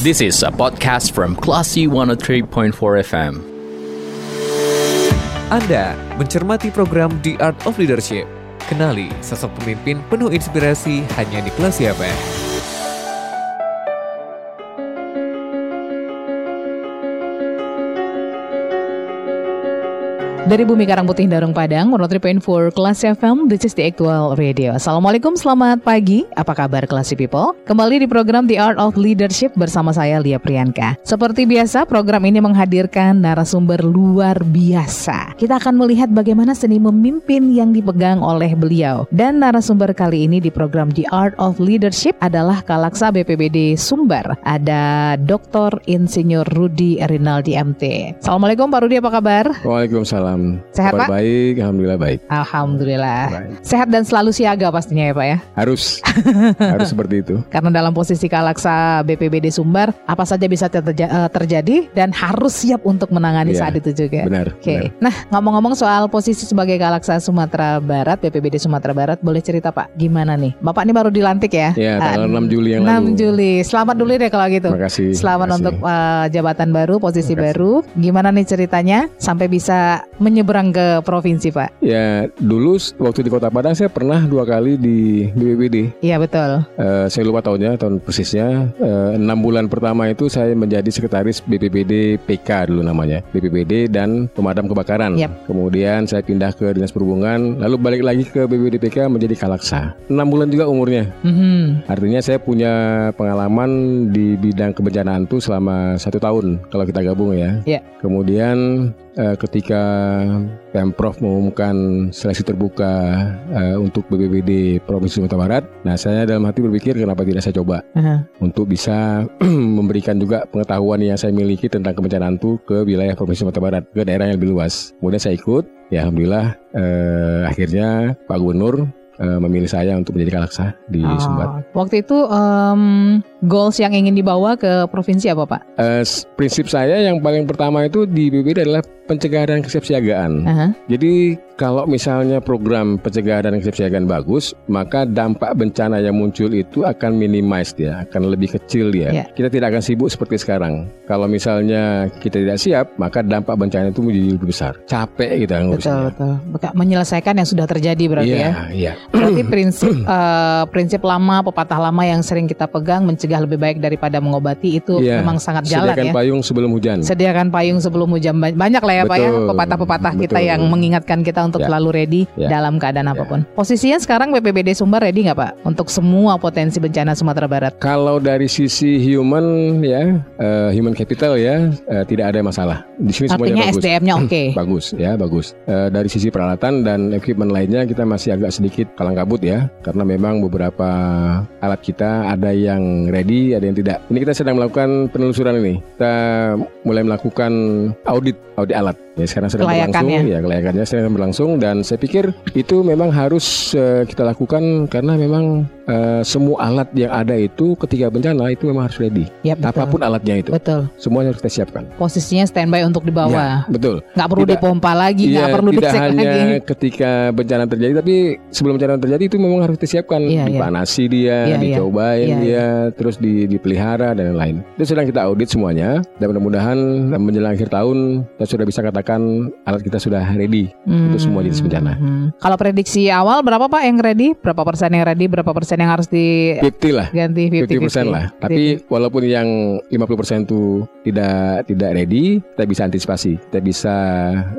This is a podcast from Classy 103.4 FM. Anda mencermati program The Art of Leadership. Kenali sosok pemimpin penuh inspirasi hanya di Kelas FM. Dari Bumi Karang Putih Darung Padang, 103.4 Kelas FM, this is the actual radio. Assalamualaikum, selamat pagi. Apa kabar Kelas People? Kembali di program The Art of Leadership bersama saya Lia Priyanka. Seperti biasa, program ini menghadirkan narasumber luar biasa. Kita akan melihat bagaimana seni memimpin yang dipegang oleh beliau. Dan narasumber kali ini di program The Art of Leadership adalah Kalaksa BPBD Sumber. Ada Dr. Insinyur Rudi Rinaldi MT. Assalamualaikum Pak Rudi, apa kabar? Waalaikumsalam. Sehat, Kabar Pak? baik, alhamdulillah baik. Alhamdulillah. Baik. Sehat dan selalu siaga pastinya ya Pak ya. Harus harus seperti itu. Karena dalam posisi Kalaksa BPBD Sumbar, apa saja bisa terja- eh, terjadi dan harus siap untuk menangani Iya, saat itu juga. Benar. Oke. benar. Nah, ngomong-ngomong soal posisi sebagai Kalaksa Sumatera Barat, BPBD Sumatera Barat, boleh cerita Pak, gimana nih? Bapak ini baru dilantik ya? Ya, Ah, tanggal 6 Juli yang 6 lalu. Juli. Selamat dulu deh kalau gitu. Terima kasih. Selamat terima kasih. untuk eh, jabatan baru, posisi baru. Gimana nih ceritanya sampai bisa menyeberang ke provinsi, Pak? Ya, dulu waktu di Kota Padang saya pernah dua kali di BPBD. Iya, betul. Eh, saya lupa tahunnya, tahun persisnya. Eh, Enam bulan pertama itu saya menjadi sekretaris BPBD PK dulu namanya, BPBD dan pemadam kebakaran. Yap. Kemudian saya pindah ke dinas perhubungan, lalu balik lagi ke BPBD PK menjadi Kalaksa. Enam bulan juga umurnya. Mhm. Artinya saya punya pengalaman di bidang kebencanaan itu selama satu tahun kalau kita gabung ya. Iya. Kemudian eh, ketika Pemprov mengumumkan seleksi terbuka eh, untuk BPBD Provinsi Sumatera Barat, nah saya dalam hati berpikir kenapa tidak saya coba Aha. untuk bisa memberikan juga pengetahuan yang saya miliki tentang kebencanaan itu ke wilayah Provinsi Sumatera Barat, ke daerah yang lebih luas. Kemudian saya ikut, ya alhamdulillah eh, akhirnya Pak Gubernur eh, memilih saya untuk menjadi kalaksa di Oh, Sumbar. Waktu itu em, goals yang ingin dibawa ke provinsi apa Pak? S- prinsip saya yang paling pertama itu di BPD adalah pencegahan dan kesiapsiagaan. Aha. Jadi kalau misalnya program pencegahan dan kesiapsiagaan bagus, maka dampak bencana yang muncul itu akan minimize dia, akan lebih kecil. Ya. Kita tidak akan sibuk seperti sekarang. Kalau misalnya kita tidak siap, maka dampak bencana itu menjadi lebih besar. Capek kita Betul ngurusnya. betul. Beka- Menyelesaikan yang sudah terjadi berarti Iya, ya. iya. Berarti prinsip eh, prinsip lama pepatah lama yang sering kita pegang mencegah lebih baik daripada mengobati itu Iya. memang sangat jalan Sediakan ya. payung sebelum hujan. Sediakan payung sebelum hujan Ba- banyak lah ya Pak ya Betul, pepatah-pepatah kita betul. yang mengingatkan kita untuk Ya. selalu ready Ya. dalam keadaan Ya. apa pun. Posisinya sekarang BPBD Sumbar ready nggak Pak untuk semua potensi bencana Sumatera Barat? Kalau dari sisi human ya, eh, human capital ya, eh, tidak ada masalah. Di sini semuanya Artinya bagus. SDM-nya oke. Bagus ya, bagus. Eh, dari sisi peralatan dan equipment lainnya kita masih agak sedikit kalang kabut ya, karena memang beberapa alat kita ada yang ready, ada yang tidak. Ini kita sedang melakukan penelusuran ini. Kita mulai melakukan audit, audit alat. Ya, sekarang sedang berlangsung, ya kelayakannya sedang berlangsung dan saya pikir itu memang harus eh, kita lakukan karena memang eh, semua alat yang ada itu ketika bencana itu memang harus ready. Ya, betul. Apa pun alatnya itu, Betul. semuanya harus kita siapkan. Posisinya standby untuk dibawa. Ya, betul. Nggak perlu Tidak- dipompa lagi, nggak Iya, perlu tidak dicek hanya lagi. ketika bencana terjadi, tapi sebelum bencana terjadi itu memang harus disiapkan, iya. dipanasi dia, Iya, iya. dicobain Iya, dia, terus di, dipelihara dan lain-lain. Itu sedang kita audit semuanya, dan mudah-mudahan menjelang akhir tahun kita sudah bisa katakan alat kita sudah ready untuk semua jenis bencana. Hmm. Kalau prediksi awal berapa Pak yang ready? Berapa persen yang ready? Berapa persen yang harus diganti 50 lah. 50% 50-50? lah. Tapi walaupun yang 50% itu tidak tidak ready, kita bisa antisipasi. Kita bisa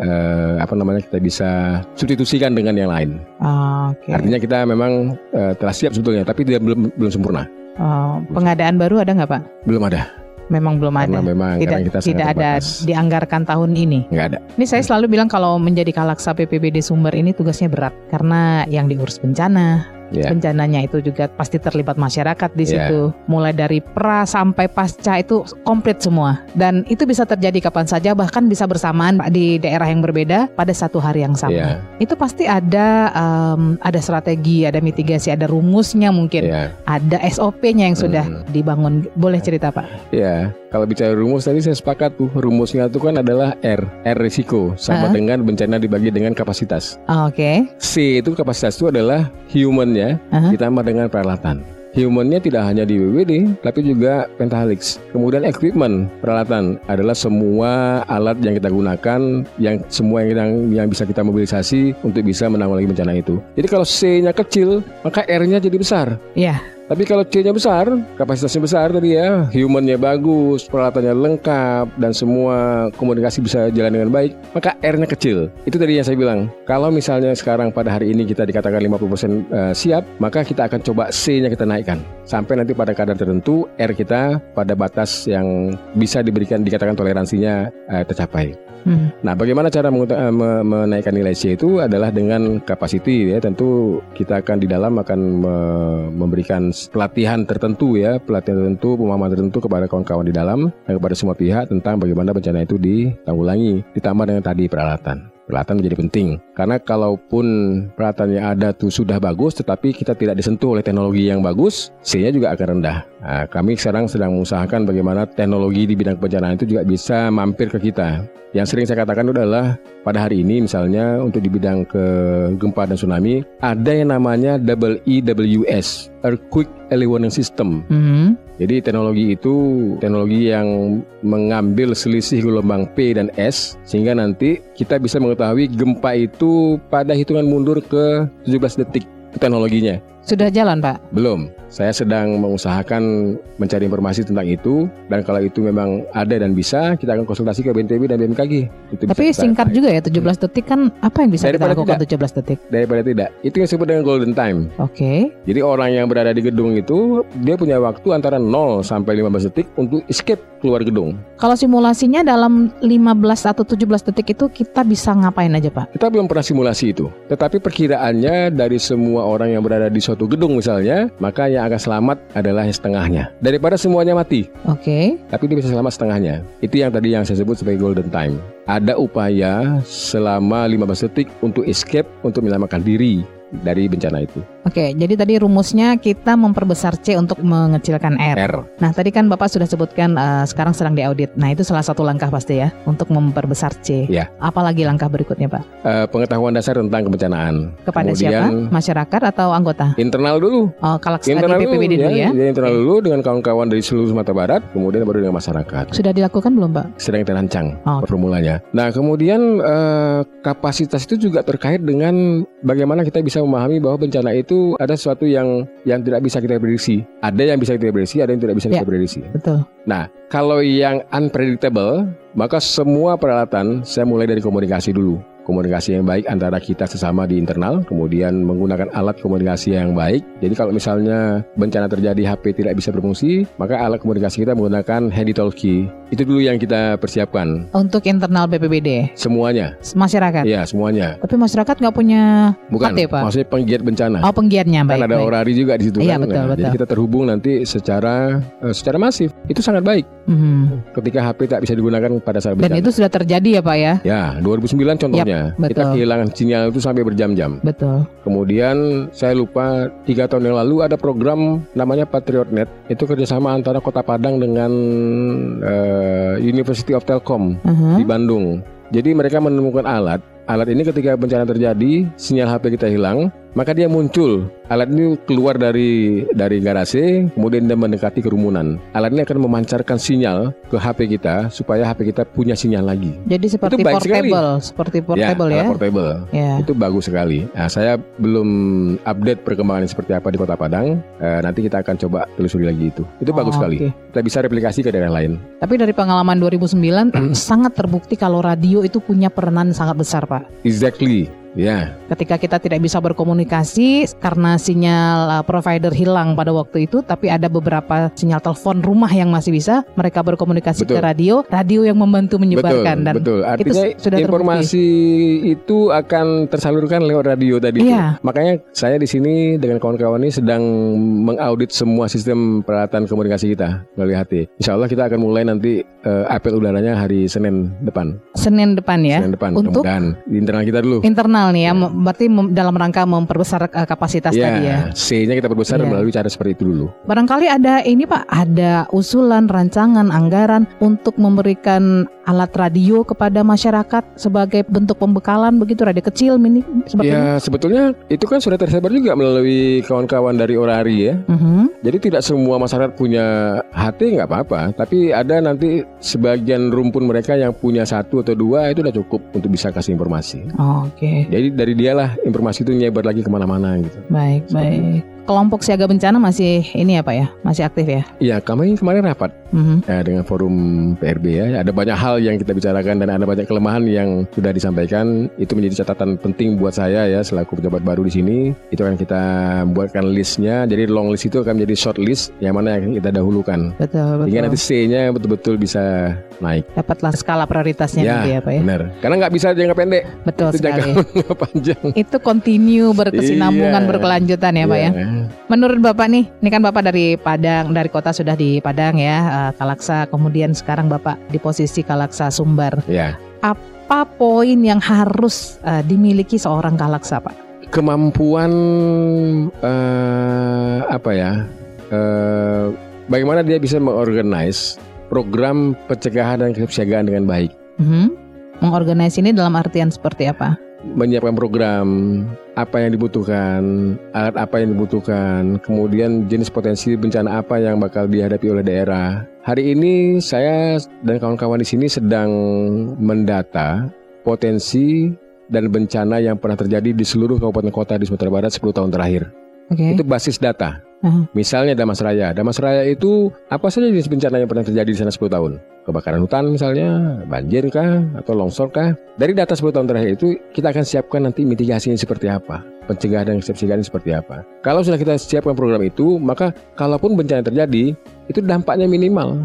eh, apa namanya? Kita bisa substitusikan dengan yang lain. Oh, Oke. Artinya kita memang eh, telah siap sebetulnya, tapi dia belum belum sempurna. Oh, pengadaan baru ada nggak Pak? Belum ada. Memang belum Karena ada. memang Tidak karena kita tidak ada terbatas. dianggarkan tahun ini. Nggak ada. Ini saya selalu bilang kalau menjadi kalaksa PPBD Sumber ini tugasnya berat karena yang diurus bencana, Ya. bencananya itu juga pasti terlibat masyarakat di Ya. situ. Mulai dari pra sampai pasca itu komplit semua. Dan itu bisa terjadi kapan saja bahkan bisa bersamaan di daerah yang berbeda pada satu hari yang sama. Ya. Itu pasti ada em, ada strategi, ada mitigasi, ada rumusnya mungkin. Ya. Ada SOP-nya yang sudah Hmm. dibangun. Boleh cerita Pak? Ya, kalau bicara rumus tadi saya sepakat tuh rumusnya itu kan adalah R, R risiko sama Hah? dengan bencana dibagi dengan kapasitas. Oke. C itu kapasitas itu adalah human ya Aha. ditambah dengan peralatan. humannya tidak hanya di BBD, tapi juga Pentahelix. Kemudian equipment peralatan adalah semua alat yang kita gunakan, yang semua yang yang bisa kita mobilisasi untuk bisa menanggulangi bencana itu. Jadi kalau C-nya kecil, maka R-nya jadi besar. Iya. Tapi kalau C-nya besar, kapasitasnya besar tadi ya, humannya bagus, peralatannya lengkap, dan semua komunikasi bisa jalan dengan baik, maka R-nya kecil. Itu tadi yang saya bilang. Kalau misalnya sekarang pada hari ini kita dikatakan 50% eh, siap, maka kita akan coba C-nya kita naikkan. Sampai nanti pada kadar tertentu, R kita pada batas yang bisa diberikan, dikatakan toleransinya eh, tercapai. Hmm. Nah, bagaimana cara eh, me- menaikkan nilai C itu adalah dengan capacity ya. Tentu kita akan di dalam akan me- memberikan pelatihan tertentu ya, pelatihan tertentu, pemahaman tertentu kepada kawan-kawan di dalam dan kepada semua pihak tentang bagaimana bencana itu ditanggulangi. Ditambah dengan tadi peralatan. Peralatan menjadi penting karena kalaupun peralatan yang ada tuh sudah bagus tetapi kita tidak disentuh oleh teknologi yang bagus, C-nya juga akan rendah. Nah, kami sekarang sedang mengusahakan bagaimana teknologi di bidang kebencanaan itu juga bisa mampir ke kita. Yang sering saya katakan itu adalah pada hari ini misalnya untuk di bidang ke gempa dan tsunami ada yang namanya double EWS Earthquake Early Warning System. Mhm. Jadi teknologi itu teknologi yang mengambil selisih gelombang P dan S sehingga nanti kita bisa mengetahui gempa itu pada hitungan mundur ke 17 detik teknologinya. Sudah jalan, Pak? Belum. Saya sedang mengusahakan mencari informasi tentang itu dan kalau itu memang ada dan bisa, kita akan konsultasi ke BNPB dan BMKG. Itu bisa Tapi kita- singkat juga ya 17 detik kan apa yang bisa kita Daripada lakukan tidak. 17 detik? daripada tidak. Itu yang disebut dengan golden time. Oke. Jadi orang yang berada di gedung itu dia punya waktu antara 0 sampai 15 detik untuk escape keluar gedung. Kalau simulasinya dalam 15 atau 17 detik itu kita bisa ngapain aja, Pak? Kita belum pernah simulasi itu. Tetapi perkiraannya dari semua orang yang berada di suatu gedung misalnya, maka yang akan selamat adalah yang setengahnya. Daripada semuanya mati, Oke. tapi dia bisa selamat setengahnya. Itu yang tadi yang saya sebut sebagai golden time. Ada upaya selama 15 detik untuk escape, untuk menyelamatkan diri dari bencana itu. Oke, jadi tadi rumusnya kita memperbesar C untuk mengecilkan R. R. Nah, tadi kan Bapak sudah sebutkan eh, sekarang sedang diaudit. Nah, itu salah satu langkah pasti ya untuk memperbesar C. Ya. Apalagi langkah berikutnya, Pak? Eh, pengetahuan dasar tentang kebencanaan. Kepada siapa? Kemudian Masyarakat atau anggota? internal dulu. Oh, kalau Internal dulu, PPBD dulu ya. Jadi internal dulu dengan kawan-kawan dari seluruh Sumatera Barat, kemudian baru dengan masyarakat. Sudah dilakukan belum, Pak? sedang terancang Oh. formulanya. Nah, kemudian eh, kapasitas itu juga terkait dengan bagaimana kita bisa memahami bahwa bencana itu ada sesuatu yang yang tidak bisa kita prediksi. Ada yang bisa kita prediksi, ada yang tidak bisa Ya. kita prediksi. Betul. Nah, kalau yang unpredictable, maka semua peralatan saya mulai dari komunikasi dulu. Komunikasi yang baik antara kita sesama di internal, kemudian menggunakan alat komunikasi yang baik. Jadi kalau misalnya bencana terjadi HP tidak bisa berfungsi, maka alat komunikasi kita menggunakan handy talkie. Itu dulu yang kita persiapkan. Untuk internal BPBD, Semuanya, masyarakat. ya semuanya. Tapi masyarakat nggak punya Bukan, HP, Pak? maksudnya penggiat bencana. Oh, penggiatnya baik. kan ada baik. orari juga di situ Iya, kan. betul, Nah, Jadi betul. kita terhubung nanti secara eh, secara masif. Itu sangat baik Mhm. ketika HP tak bisa digunakan pada saat Dan bencana. itu sudah terjadi ya, Pak ya? Ya, 2009 contohnya. Yap, kita betul. kehilangan sinyal itu sampai berjam-jam. Betul. Kemudian saya lupa tiga tahun yang lalu ada program namanya PatriotNet. Itu kerjasama antara Kota Padang dengan eh, University of Telkom Aha. di Bandung. Jadi mereka menemukan alat. Alat ini ketika bencana terjadi, sinyal HP kita hilang, maka dia muncul. Alat ini keluar dari dari garasi, kemudian dia mendekati kerumunan. Alat ini akan memancarkan sinyal ke HP kita supaya HP kita punya sinyal lagi. Jadi seperti baik sekali. portable, seperti portable ya, ya. portable. Ya. Itu bagus sekali. Nah, saya belum update perkembangan seperti apa di Kota Padang. Eh, nanti kita akan coba telusuri lagi itu. Itu bagus Oh, sekali. oke. Kita bisa replikasi ke daerah lain. Tapi dari pengalaman 2009 sangat terbukti kalau radio itu punya peranan sangat besar, Pak. Exactly. Ya, Ketika kita tidak bisa berkomunikasi karena sinyal uh, provider hilang pada waktu itu, tapi ada beberapa sinyal telepon rumah yang masih bisa, mereka berkomunikasi ke Betul. radio, radio yang membantu menyebarkan betul, dan betul. Artinya itu sudah terbukti. informasi itu akan tersalurkan lewat radio tadi. itu. Iya. Makanya saya di sini dengan kawan-kawan ini sedang mengaudit semua sistem peralatan komunikasi kita melalui HT. Insya Allah kita akan mulai nanti eh, apel udaranya hari Senin depan. Senin depan ya. Senin depan. Untuk di internal kita dulu. internal operasional nih ya, mem- berarti mem- dalam rangka memperbesar eh, kapasitas Ya, tadi ya. C-nya kita perbesar Iya. melalui cara seperti itu dulu. Barangkali ada ini Pak, ada usulan, rancangan, anggaran untuk memberikan alat radio kepada masyarakat sebagai bentuk pembekalan begitu, radio kecil, mini, seperti ini. Ya sebetulnya itu kan sudah tersebar juga melalui kawan-kawan dari Orari ya. Mhm. Jadi tidak semua masyarakat punya HP nggak apa-apa, tapi ada nanti sebagian rumpun mereka yang punya satu atau dua itu udah cukup untuk bisa kasih informasi. Oke, Jadi dari dialah informasi itu nyebar lagi ke mana-mana gitu. baik, Seperti baik. Kelompok siaga bencana masih ini ya Pak ya, masih aktif ya. Iya kami kemarin rapat Mhm. ya, dengan forum PRB ya. Ada banyak hal yang kita bicarakan dan ada banyak kelemahan yang sudah disampaikan. Itu menjadi catatan penting buat saya ya selaku pejabat baru di sini. Itu akan kita buatkan listnya. Jadi long list itu akan menjadi short list yang mana yang kita dahulukan. Betul, Sehingga nanti betul. C-nya betul-betul bisa naik. Dapatlah skala prioritasnya Ya, gitu ya Pak ya. Benar. Karena nggak bisa jangka pendek. Betul itu jangka sekali. panjang. Itu continue berkesinambungan Iya. berkelanjutan ya Pak ya. Menurut Bapak nih, ini kan Bapak dari Padang, dari kota sudah di Padang ya, eh, Kalaksa, kemudian sekarang Bapak di posisi Kalaksa Sumbar. Ya. Apa poin yang harus eh, dimiliki seorang Kalaksa Pak? Kemampuan eh, apa ya? eh, bagaimana dia bisa mengorganize program pencegahan dan kesiagaan dengan baik. Mhm. Mengorganisasi ini dalam artian seperti apa? Menyiapkan program apa yang dibutuhkan, alat apa yang dibutuhkan, kemudian jenis potensi bencana apa yang bakal dihadapi oleh daerah. Hari ini saya dan kawan-kawan di sini sedang mendata potensi dan bencana yang pernah terjadi di seluruh kabupaten kota di Sumatera Barat 10 tahun terakhir. Oke. Itu basis data. Aha. Misalnya Damas Raya. Damas Raya itu apa saja jenis bencana yang pernah terjadi di sana 10 tahun? Kebakaran hutan misalnya, banjir kah, atau longsor kah? Dari data 10 tahun terakhir itu kita akan siapkan nanti mitigasinya seperti apa, pencegahan dan kesiapsiagaan seperti apa. Kalau sudah kita siapkan program itu, maka kalaupun bencana terjadi, itu dampaknya minimal.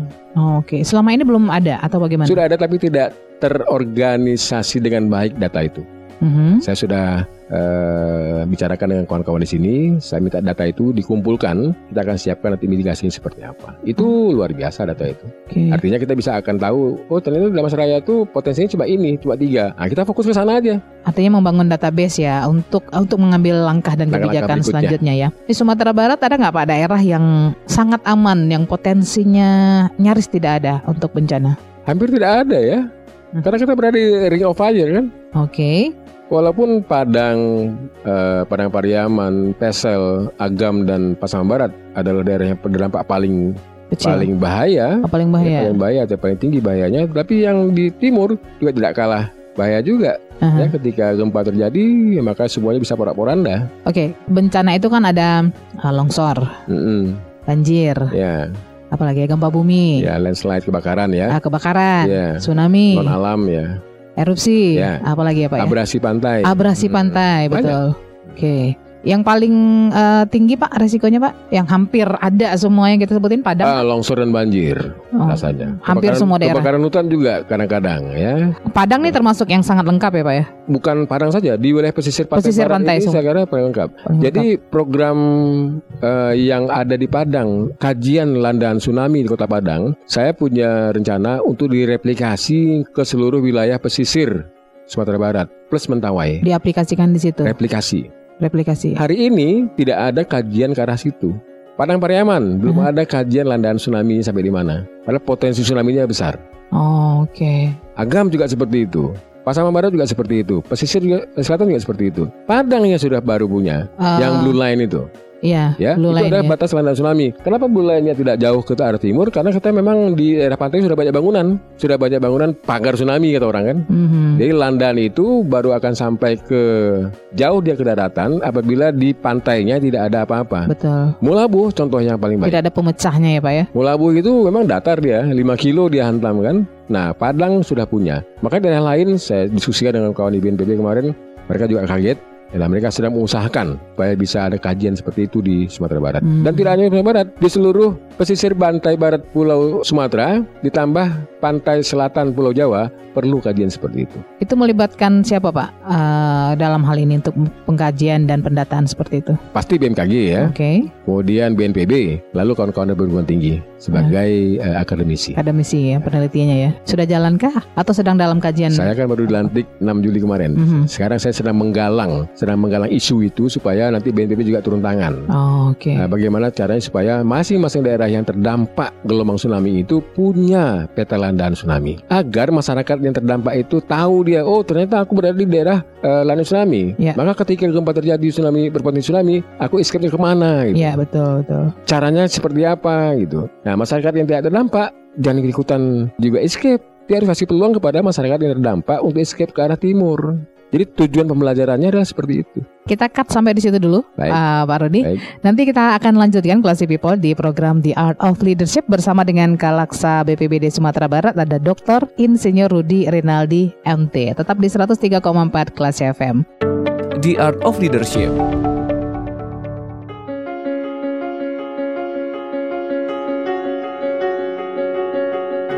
Oke. Selama ini belum ada atau bagaimana? Sudah ada tapi tidak terorganisasi dengan baik data itu. Mhm. Saya sudah eh, bicarakan dengan kawan-kawan di sini. Saya minta data itu dikumpulkan. Kita akan siapkan nanti mitigasinya seperti apa. Itu luar biasa data itu. Oke. Artinya kita bisa akan tahu. Oh ternyata dalam Raya itu potensinya cuma ini, cuma tiga. Nah kita fokus ke sana aja. Artinya membangun database ya untuk untuk mengambil langkah dan Langkah-langkah kebijakan berikutnya. selanjutnya ya. Di Sumatera Barat ada nggak Pak daerah yang sangat aman, yang potensinya nyaris tidak ada untuk bencana? Hampir tidak ada ya. Hmm. Karena kita berada di ring of fire kan. Oke. Walaupun Padang, eh, Padang Pariaman, Pesel, Agam dan Pasaman Barat adalah daerah yang terdampak paling Kecil. paling bahaya. Oh, paling Ya, bahaya. paling bahaya atau paling tinggi bahayanya. Tapi yang di timur juga tidak kalah bahaya juga. Aha. Ya, ketika gempa terjadi, ya maka semuanya bisa porak-poranda. Oke, bencana itu kan ada uh, longsor, Mm-mm. banjir, Ya, apalagi ya, gempa bumi, ya landslide kebakaran ya. uh, kebakaran, Ya. tsunami, Non alam ya. Erupsi, Ya. apalagi ya Pak ya? Abrasi pantai. Abrasi Hmm. pantai, Banyak. betul. Oke. Yang paling uh, tinggi Pak resikonya Pak, yang hampir ada semua yang kita sebutin Padang. Ah, longsor dan banjir Oh, rasanya. hampir Kebakaran- semua daerah. Kebakaran hutan juga kadang-kadang ya. Padang nih termasuk yang sangat lengkap ya Pak ya. Bukan Padang saja, di wilayah pesisir pantai Pesisir barat pantai ini saya kira paling lengkap. Paling Jadi program eh, yang ada di Padang, kajian landaan tsunami di Kota Padang, saya punya rencana untuk direplikasi ke seluruh wilayah pesisir Sumatera Barat plus Mentawai. diaplikasikan di situ. Replikasi. Replikasi. Hari ini tidak ada kajian ke arah situ. Padang Pariaman belum Hmm. ada kajian landaan tsunami sampai di mana. Padahal potensi tsunami-nya besar. Oh, oke. Agam juga seperti itu. Pasaman Barat juga seperti itu. Pesisir juga, selatan juga seperti itu. Padang yang sudah baru punya, Eh, yang blue line itu. Iya, ya blue itu line adalah ya. batas landaan tsunami. Kenapa blue line-nya tidak jauh ke arah timur? Karena kita memang di daerah pantai sudah banyak bangunan, sudah banyak bangunan pagar tsunami kata orang kan. Mhm. Jadi landaan itu baru akan sampai ke jauh dia ke daratan apabila di pantainya tidak ada apa-apa. Betul. Mulabu contoh yang paling baik. Tidak ada pemecahnya ya Pak ya. Mulabu itu memang datar dia, 5 kilo dia hantam kan. Nah, Padang sudah punya. Makanya daerah lain saya diskusikan dengan kawan di BNPB kemarin, mereka juga kaget Nah, mereka sedang mengusahakan supaya bisa ada kajian seperti itu di Sumatera Barat. Hmm. Dan tidak hanya di Sumatera Barat, di seluruh pesisir pantai barat Pulau Sumatera ditambah pantai selatan Pulau Jawa perlu kajian seperti itu. Itu melibatkan siapa Pak eh, dalam hal ini untuk pengkajian dan pendataan seperti itu? Pasti BMKG ya, Oke, kemudian BNPB, lalu kawan-kawan dari perguruan tinggi sebagai eh, akademisi. akademisi ya penelitiannya ya. Sudah jalankah atau sedang dalam kajian? Saya kan baru dilantik 6 Juli kemarin. Mhm. Sekarang saya sedang menggalang, sedang menggalang isu itu supaya nanti BNPB juga turun tangan. Oh, Oke. Nah, bagaimana caranya supaya masing-masing daerah yang terdampak gelombang tsunami itu punya peta landaan tsunami agar masyarakat yang terdampak itu tahu dia oh ternyata aku berada di daerah eh, landaan tsunami Ya. maka ketika gempa terjadi tsunami berpotensi tsunami aku escape ke mana gitu. Iya betul betul. caranya seperti apa gitu nah masyarakat yang tidak terdampak jangan ikutan juga escape dia harus kasih peluang kepada masyarakat yang terdampak untuk escape ke arah timur jadi tujuan pembelajarannya adalah seperti itu Kita cut sampai di situ dulu, Baik. ah, Pak Rudi. Baik. Nanti kita akan lanjutkan Classy People di program The Art of Leadership bersama dengan Kalaksa BPBD Sumatera Barat ada Dr. Insinyur Rudi Rinaldi MT. Tetap di 103,4 Kelas FM. The Art of Leadership.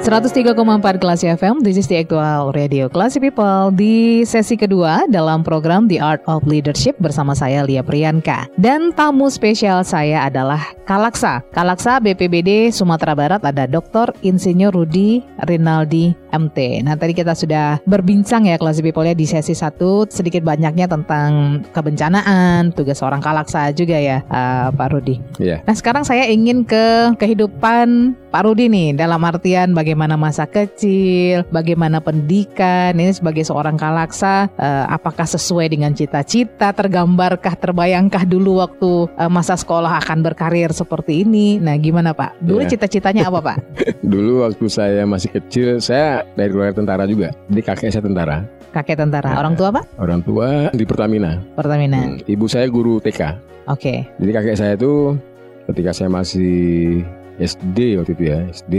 103,4 Kelas FM, this is the actual radio Classy People di sesi kedua dalam program The Art of Leadership bersama saya Lia Priyanka. Dan tamu spesial saya adalah Kalaksa. Kalaksa BPBD Sumatera Barat ada Dr. Insinyur Rudi Rinaldi MT. Nah tadi kita sudah berbincang ya Classy People ya di sesi satu sedikit banyaknya tentang kebencanaan, tugas seorang Kalaksa juga ya eh, Pak Rudi. Iya. Nah sekarang saya ingin ke kehidupan Pak Rudi nih dalam artian bagaimana masa kecil, bagaimana pendidikan ini sebagai seorang kalaksa eh, apakah sesuai dengan cita-cita, tergambarkah, terbayangkah dulu waktu eh, masa sekolah akan berkarir seperti ini. Nah gimana Pak? Dulu Iya. cita-citanya apa Pak? Dulu waktu saya masih kecil, saya dari keluarga tentara juga. Jadi kakek saya tentara. Kakek tentara, Nah. orang tua Pak? Orang tua di Pertamina. Pertamina. Hmm, Ibu saya guru TK. Oke. Jadi kakek saya itu ketika saya masih SD waktu itu ya, SD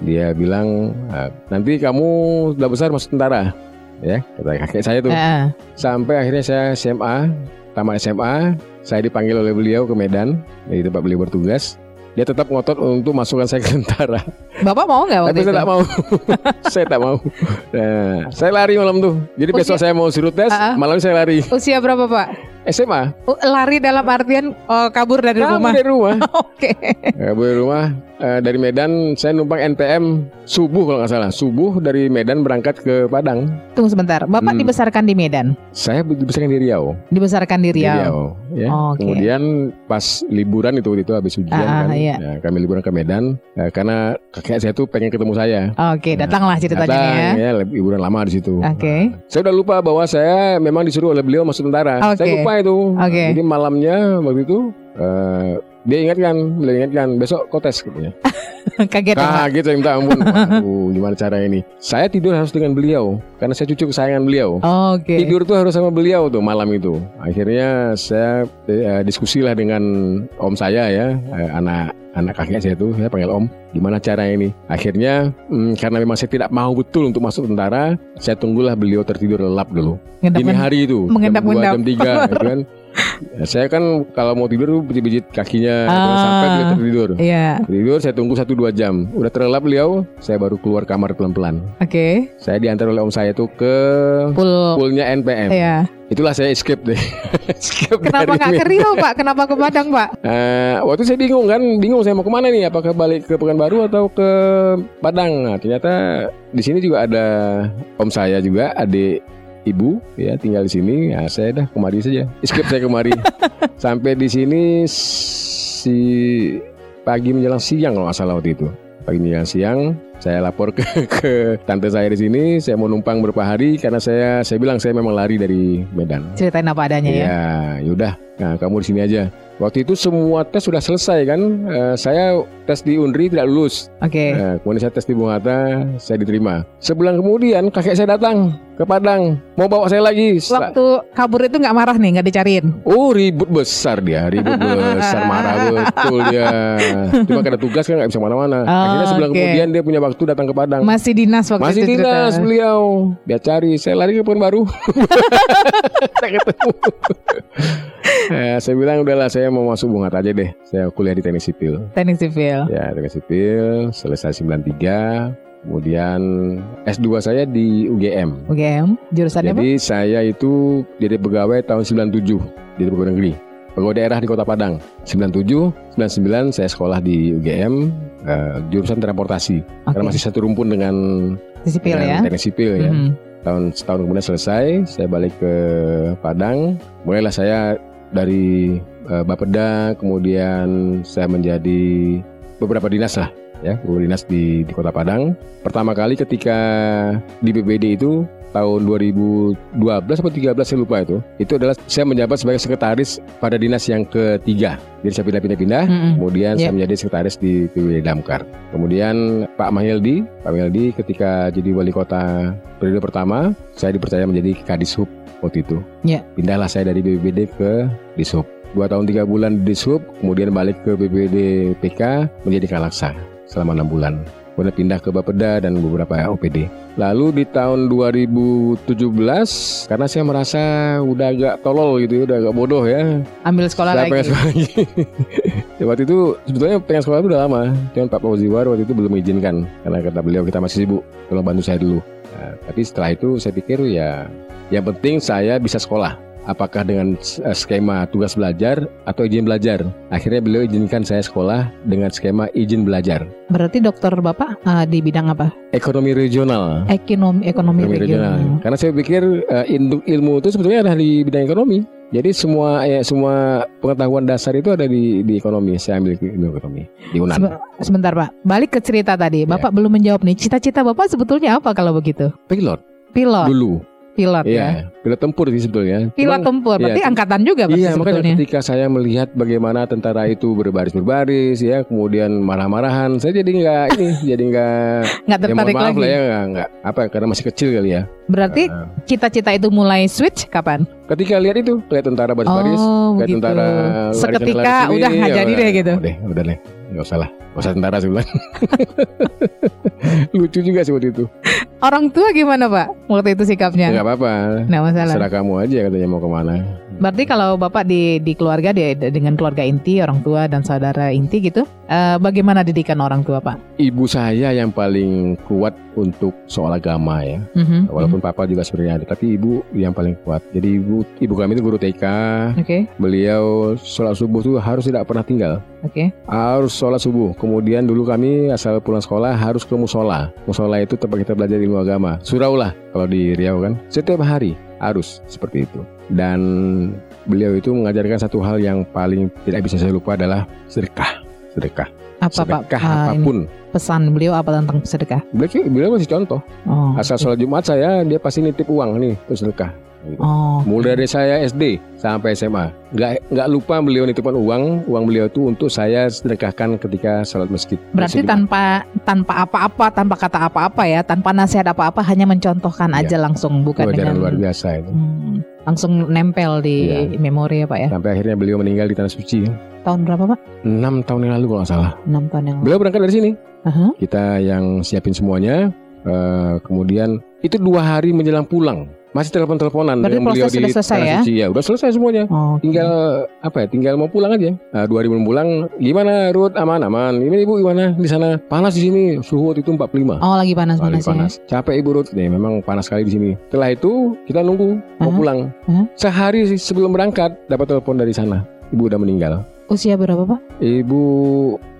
dia bilang "Ah, nanti kamu sudah besar masuk tentara. Ya, kata kakek saya tuh. Eh, Sampai akhirnya saya SMA, tamat SMA, saya dipanggil oleh beliau ke Medan, di tempat beliau bertugas. Dia tetap ngotot untuk masukkan saya ke tentara. Bapak mau nggak waktu Tapi itu? saya tak mau. saya tak mau. Nah, saya lari malam tuh. Jadi besok Usia- saya mau suruh tes, Ah, ah. malam saya lari. Usia berapa Pak? SMA. Oh, lari dalam artian oh, kabur dari Kabur rumah. dari rumah. Oke. Kabur dari rumah. Eh, dari Medan saya numpang NTM subuh kalau nggak salah. Subuh dari Medan berangkat ke Padang. Tunggu sebentar. Bapak Hmm. dibesarkan di Medan, Saya dibesarkan di Riau. dibesarkan di Di Riau. ya. Oke. Kemudian pas liburan itu itu habis ujian Ah, kan, iya. ya, kami liburan ke Medan eh, karena kakek saya tuh pengen ketemu saya. Oke, datanglah ceritanya Datang, ya. ya, liburan lama di situ. Oke. Saya udah lupa bahwa saya memang disuruh oleh beliau masuk tentara. Oke. Saya lupa itu. Oke. Jadi malamnya waktu itu eh, dia ingatkan, beliau ingatkan besok kau tes katanya. Kaget ya? Kaget saya minta ampun. Waduh, gimana cara ini? Saya tidur harus dengan beliau karena saya cucu kesayangan beliau. Oke. Tidur tuh harus sama beliau tuh malam itu. Akhirnya saya eh, diskusi lah dengan om saya ya, eh, anak anak kakek saya tuh, saya panggil om. Gimana cara ini? Akhirnya hmm, karena memang saya tidak mau betul untuk masuk tentara, saya tunggulah beliau tertidur lelap dulu. Ngendap- hari itu, jam 2, jam 3 gitu kan. Ya, saya kan kalau mau tidur pijit-pijit kakinya Ah. sampai beliau tertidur. Iya. Tidur saya tunggu 1-2 jam. Udah terlelap beliau, saya baru keluar kamar pelan-pelan. Oke. Saya diantar oleh om saya tuh ke Pool. poolnya NPM. Iya. Itulah saya escape deh. escape Kenapa nggak ke. Riau, Pak? Kenapa ke Padang, Pak? Eh, waktu saya bingung kan, bingung saya mau ke mana nih? Apakah balik ke Pekanbaru atau ke Padang? Nah, ternyata di sini juga ada om saya juga, adik ibu ya tinggal di sini. Nah, saya dah kemari saja. Escape saya kemari. Sampai di sini si pagi menjelang siang kalau nggak salah waktu itu. Pagi menjelang siang saya lapor ke, ke tante saya di sini. Saya mau numpang beberapa hari karena saya saya bilang saya memang lari dari Medan. Ceritain apa adanya ya. Iya, yaudah. Nah, kamu di sini aja. Waktu itu semua tes sudah selesai kan. Eh, saya tes di Unri tidak lulus. Oke. Eh, kemudian saya tes di Bung Hatta, saya diterima. Sebulan kemudian kakek saya datang ke Padang. Mau bawa saya lagi. Waktu kabur itu nggak marah nih, nggak dicariin. Oh ribut besar dia, ribut besar marah betul dia. Cuma karena tugas kan nggak bisa mana-mana. Oh, Akhirnya sebulan oke. kemudian dia punya waktu datang ke Padang. Masih dinas waktu Masih itu cerita. dinas beliau. Dia cari, saya lari ke Pekanbaru. Tak ketemu. Eh, saya bilang udahlah saya mau masuk bungat aja deh. Saya kuliah di teknik sipil. Teknik sipil. Ya, teknik sipil selesai 93. Kemudian S2 saya di UGM. UGM, jurusannya apa? Jadi saya itu jadi pegawai tahun 97 di pegawai negeri. Pegawai daerah di Kota Padang. 97, 99 saya sekolah di UGM eh, jurusan transportasi. Karena Oke, masih satu rumpun dengan, sipil dengan ya. teknik sipil ya. Mhm. Tahun setahun kemudian selesai, saya balik ke Padang. Mulailah saya dari eh, Bapeda, kemudian saya menjadi beberapa dinas lah ya, beberapa dinas di, di Kota Padang. Pertama kali ketika di BBD itu tahun 2012 atau 13 saya lupa itu. Itu adalah saya menjabat sebagai sekretaris pada dinas yang ketiga. Jadi saya pindah-pindah-pindah. Mhm. Kemudian Yep. saya menjadi sekretaris di PWD Damkar. Kemudian Pak Mahyildi, Pak Mahyildi ketika jadi wali kota periode pertama, saya dipercaya menjadi Kadishub waktu itu. Ya. Pindahlah saya dari BPBD ke Dishub. Dua tahun tiga bulan di Dishub, kemudian balik ke BPBD PK menjadi Kalaksa selama enam bulan. Kemudian pindah ke Bapeda dan beberapa OPD. Lalu di tahun 2017, karena saya merasa udah agak tolol gitu, ya, udah agak bodoh ya, Ambil sekolah saya lagi. pengen sekolah lagi. ya, waktu itu sebetulnya pengen sekolah itu udah lama. Cuman Pak Fauziwar waktu itu belum mengizinkan karena kata beliau kita masih sibuk. Tolong bantu saya dulu. Nah, tapi setelah itu saya pikir ya yang penting saya bisa sekolah. Apakah dengan eh, skema tugas belajar atau izin belajar? Akhirnya beliau izinkan saya sekolah dengan skema izin belajar. Berarti dokter Bapak eh, di bidang apa? Ekonomi regional. Ekonomi ekonomi, Ekonomi regional. regional. Karena saya pikir induk ilmu itu sebetulnya ada di bidang ekonomi. Jadi semua ya, semua pengetahuan dasar itu ada di di ekonomi. Saya ambil ilmu ekonomi di UNAN. Sebe- Sebentar Pak, balik ke cerita tadi. Ya. Bapak belum menjawab nih. Cita-cita Bapak sebetulnya apa kalau begitu? Pilot Pilot, dulu. Pilot ya. Iya, pilot tempur sih sebetulnya. Pilot Cuman- tempur, berarti iya, angkatan juga berarti Iya, makanya sebetulnya. ketika saya melihat bagaimana tentara itu berbaris-berbaris ya, kemudian marah-marahan, saya jadi nggak ini, jadi nggak Nggak ya tertarik maaf lagi. lah ya, nggak, nggak apa karena masih kecil kali ya. Berarti Nah, cita-cita itu mulai switch kapan? ketika lihat itu, lihat tentara baris-baris, oh, lihat begitu. tentara Seketika udah nggak ya jadi udah, deh gitu. Udah, udah deh, nggak usah lah, nggak usah tentara sih bilang. Lucu juga sih waktu itu. Orang tua gimana Pak? Waktu itu sikapnya? Nggak apa-apa, Nggak masalah. serah kamu aja katanya mau ke mana. Berarti kalau Bapak di di keluarga di, dengan keluarga inti, orang tua dan saudara inti gitu, eh, bagaimana didikan orang tua Pak? Ibu saya yang paling kuat untuk soal agama ya. Mhm, Walaupun papa juga sebenarnya ada, tapi ibu yang paling kuat. Jadi ibu ibu kami itu guru TK. Oke, Beliau sholat subuh tuh harus tidak pernah tinggal. oke. Harus sholat subuh. Kemudian dulu kami asal pulang sekolah harus ke musola. Musola itu tempat kita belajar ilmu agama. Surau lah kalau di Riau kan. Setiap hari harus seperti itu. Dan beliau itu mengajarkan satu hal yang paling tidak bisa saya lupa adalah sedekah. Sedekah. Apa Pak? sedekah Ah, ini apa pun. pesan beliau apa tentang sedekah? Beliau, beliau masih contoh. Oh, Asal sholat Jumat saya dia pasti nitip uang nih terus sedekah. Gitu. Oh, Mulai dari saya SD sampai SMA, nggak nggak lupa beliau nitipkan uang, uang beliau itu untuk saya sedekahkan ketika sholat masjid. berarti Masjid tanpa tanpa apa-apa, tanpa kata apa-apa ya, tanpa nasihat apa-apa, hanya mencontohkan Iya. aja langsung, bukan ajaran dengan luar biasa itu. Hmm, langsung nempel di Iya. memori ya Pak ya. Sampai akhirnya beliau meninggal di tanah suci. Tahun berapa Pak? Enam tahun yang lalu kalau nggak salah. 6 tahun yang lalu. Beliau berangkat dari sini. Aha. Kita yang siapin semuanya. eh, kemudian itu dua hari menjelang pulang masih telepon-teleponan Berarti dengan beliau di selesai ya? suci. Ya udah selesai semuanya. Oh, oke. tinggal apa ya tinggal mau pulang aja nah, dua ribu pulang gimana Ruth aman aman ini ibu gimana di sana panas di sini suhu waktu itu 45 Oh lagi panas Lagi panas, ya. panas capek ibu Ruth nih memang panas sekali di sini setelah itu kita nunggu mau Aha. pulang Aha. sehari sebelum berangkat dapat telepon dari sana ibu udah meninggal Usia berapa Pak? ibu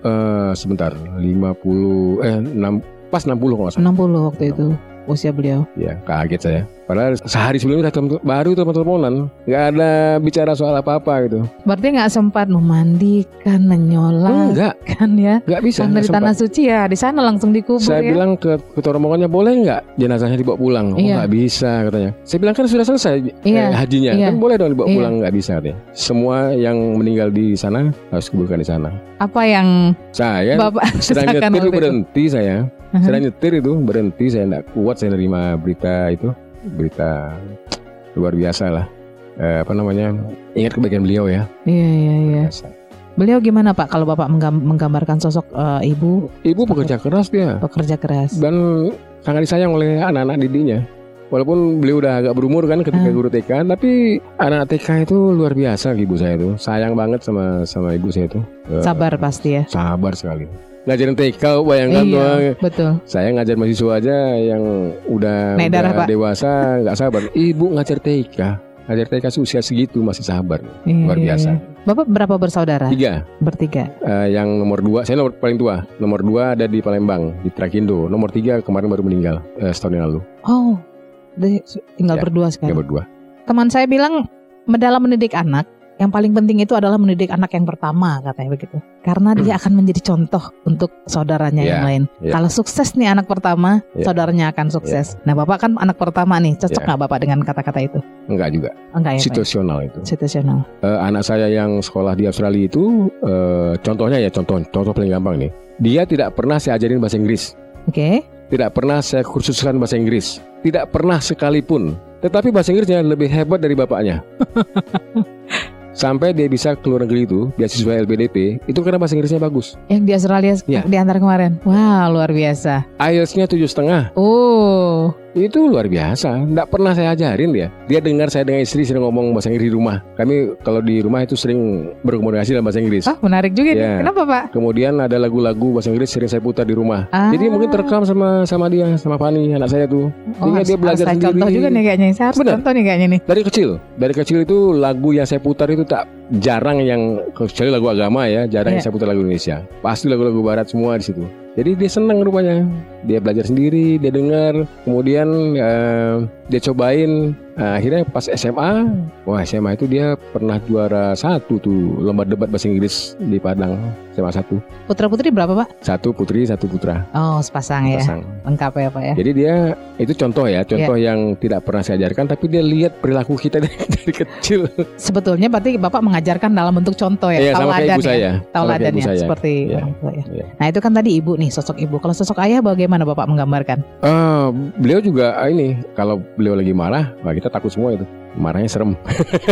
eh, sebentar 50 eh 6 pas 60 kalau salah 60 waktu itu usia beliau. ya kaget saya padahal sehari sebelumnya baru telepon teleponan nggak ada bicara soal apa-apa gitu Berarti nggak sempat memandikan, menyolat enggak kan ya? enggak bisa Karena nggak di tanah suci ya, di sana langsung dikubur saya ya. bilang ke ketua rombongannya boleh nggak jenazahnya dibawa pulang? Oh Iya. nggak bisa katanya. Saya bilang kan sudah selesai Iya, eh, hajinya, iya. kan boleh dong dibawa Iya. pulang nggak bisa katanya. Semua yang meninggal di sana harus kuburkan di sana. Apa yang Saya Bapak sedang nyetir itu? berhenti saya, Aha. sedang nyetir itu berhenti saya nggak kuat saya nerima berita itu. berita luar biasa lah. Eh, apa namanya? Ingat kebaikan beliau ya. Iya iya iya. Beliau gimana Pak kalau Bapak menggam- menggambarkan sosok eh, ibu Ibu pekerja keras dia pekerja keras? dan sangat disayang oleh anak-anak didiknya. Walaupun beliau udah agak berumur kan ketika guru TK, tapi anak TK itu luar biasa ibu saya itu. Sayang banget sama sama ibu saya itu. Eh, Sabar pasti ya. Sabar sekali. Ngajarin TK bayangkan. Iya, betul. Saya ngajar mahasiswa aja yang udah, Naik udah darah, Pak. dewasa nggak sabar. Ibu ngajar TK, ngajar TK usia segitu masih sabar. Iya, Luar iya, biasa. iya. Bapak berapa bersaudara? Tiga, Bertiga. eh, yang nomor dua, saya nomor paling tua. Nomor dua ada di Palembang di Trakindo. Nomor tiga kemarin baru meninggal eh, setahun yang lalu. Oh, tinggal Ya, berdua sekarang. berdua. Teman saya bilang dalam mendidik anak yang paling penting itu adalah mendidik anak yang pertama katanya begitu. Karena dia akan menjadi contoh untuk saudaranya yang Ya, lain. ya. Kalau sukses nih anak pertama, Ya. saudaranya akan sukses. Nah, Bapak kan anak pertama nih, cocok Ya. nggak Bapak dengan kata-kata itu? Enggak juga. Enggak ya, Pak? Situasional itu. Situasional. Eh, anak saya yang sekolah di Australia itu, eh, contohnya ya contoh, contoh paling gampang nih. Dia tidak pernah saya ajarin bahasa Inggris. Oke. Tidak pernah saya kursuskan bahasa Inggris. Tidak pernah sekalipun. Tetapi bahasa Inggrisnya lebih hebat dari bapaknya. Sampai dia bisa keluar negeri itu, beasiswa LPDP, itu karena bahasa Inggrisnya bagus. Yang di Australia Ya. di antar kemarin. Wah, luar biasa. IELTS-nya tujuh setengah, Oh, itu luar biasa. Tidak pernah saya ajarin dia. Dia dengar saya dengan istri sering ngomong bahasa Inggris di rumah. Kami kalau di rumah itu sering berkomunikasi dalam bahasa Inggris. ah menarik juga nih. Ya. Kenapa, Pak? Kemudian ada lagu-lagu bahasa Inggris sering saya putar di rumah. Ah. Jadi mungkin terekam sama sama dia, sama Fani, anak saya tuh. Oh, Sehingga harus, dia belajar harus saya sendiri. contoh juga nih kayaknya. Saya harus Benar. contoh nih kayaknya nih. Dari kecil, dari kecil itu lagu yang saya putar itu tak jarang yang kecuali lagu agama ya, jarang Iya. yang saya putar lagu Indonesia. Pasti lagu-lagu barat semua di situ. Jadi dia senang rupanya. Dia belajar sendiri, dia dengar, kemudian eh, dia cobain. Nah, akhirnya pas SMA, wah SMA itu dia pernah juara satu tuh lomba debat bahasa Inggris di Padang SMA satu. Putra putri berapa, Pak? Satu putri, satu putra. Oh, sepasang ya. Pasang. Lengkap ya, Pak ya. Jadi dia itu contoh ya, contoh yang tidak pernah saya ajarkan, tapi dia lihat perilaku kita dari, dari kecil. Sebetulnya berarti Bapak mengajarkan dalam bentuk contoh ya, Iya sama kayak ibu ya. saya. Ibu ya, saya. seperti Iya. orang tua ya. Iya. Nah, itu kan tadi ibu nih, sosok ibu. Kalau sosok ayah bagaimana Bapak menggambarkan? Ah, beliau juga ah, ini kalau beliau lagi marah, wah kita takut semua itu. Marahnya serem.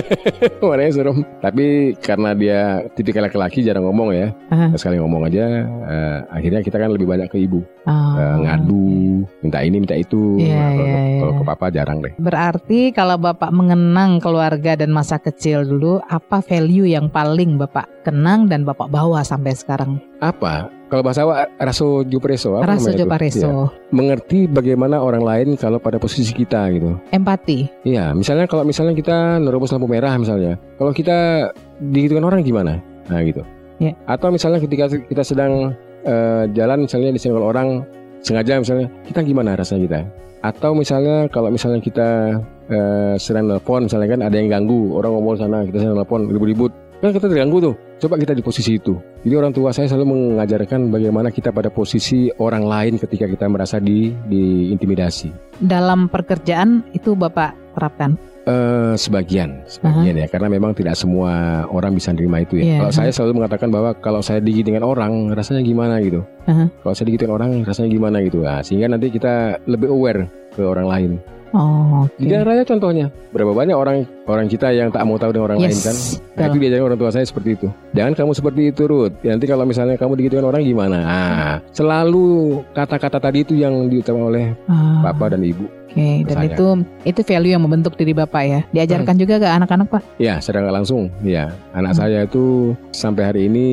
Marahnya serem. Tapi karena dia tipikal laki-laki jarang ngomong ya. Aha. Sekali ngomong aja eh, akhirnya kita kan lebih banyak ke ibu. Oh. Eh, ngadu, minta ini, minta itu. Iya, Nah, kalau, iya, kalau iya. ke papa jarang deh. Berarti kalau Bapak mengenang keluarga dan masa kecil dulu, apa value yang paling Bapak kenang dan Bapak bawa sampai sekarang? Apa? Kalau bahasa Jawa raso jupreso apa Raso? Jopareso, Iya. Mengerti bagaimana orang lain kalau pada posisi kita gitu. empati. Iya, misalnya kalau misalnya kita nerobos lampu merah misalnya, kalau kita digitukan orang gimana? Nah gitu. Iya. Atau misalnya ketika kita sedang eh, jalan misalnya disenggol orang sengaja misalnya, kita gimana rasanya kita? Atau misalnya kalau misalnya kita eh, sedang nelpon misalnya kan ada yang ganggu orang ngomong sana kita sedang nelpon ribut-ribut kan kita terganggu tuh coba kita di posisi itu jadi orang tua saya selalu mengajarkan bagaimana kita pada posisi orang lain ketika kita merasa di diintimidasi Dalam pekerjaan itu Bapak terapkan. Eh, sebagian, sebagian ya, karena memang tidak semua orang bisa nerima itu ya. Iya, Kalau saya selalu mengatakan bahwa kalau saya digigit dengan orang, rasanya gimana gitu. Aha. Kalau saya digigitin orang, rasanya gimana gitu. Nah, sehingga nanti kita lebih aware ke orang lain. Oh, oke. Di daerah raya contohnya, berapa banyak orang orang kita yang tak mau tahu dengan orang lain kan? Yes, Nah, itu diajarin orang tua saya seperti itu. Jangan kamu seperti itu, Ruth. Ya, nanti kalau misalnya kamu dengan orang gimana? Ah, selalu kata-kata tadi itu yang diutamakan oleh Ah, papa dan ibu. Oke, dan Saya. itu itu value yang membentuk diri Bapak ya. Diajarkan Hmm. juga ke anak-anak, Pak. Ya, secara langsung. Ya, anak Hmm. saya itu sampai hari ini,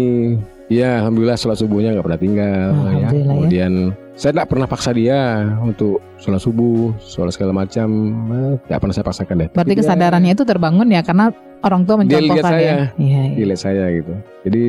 ya alhamdulillah sholat subuhnya nggak pernah tinggal. ya. Alhamdulillah, ya. Saya nggak pernah paksa dia untuk sholat subuh, sholat segala macam. Eh, Nggak pernah saya paksakan deh. Berarti Tapi dia- kesadarannya itu terbangun ya karena orang tua Dia lihat mencontohkan saya. ya. Iya, iya. Dia lihat saya gitu. Jadi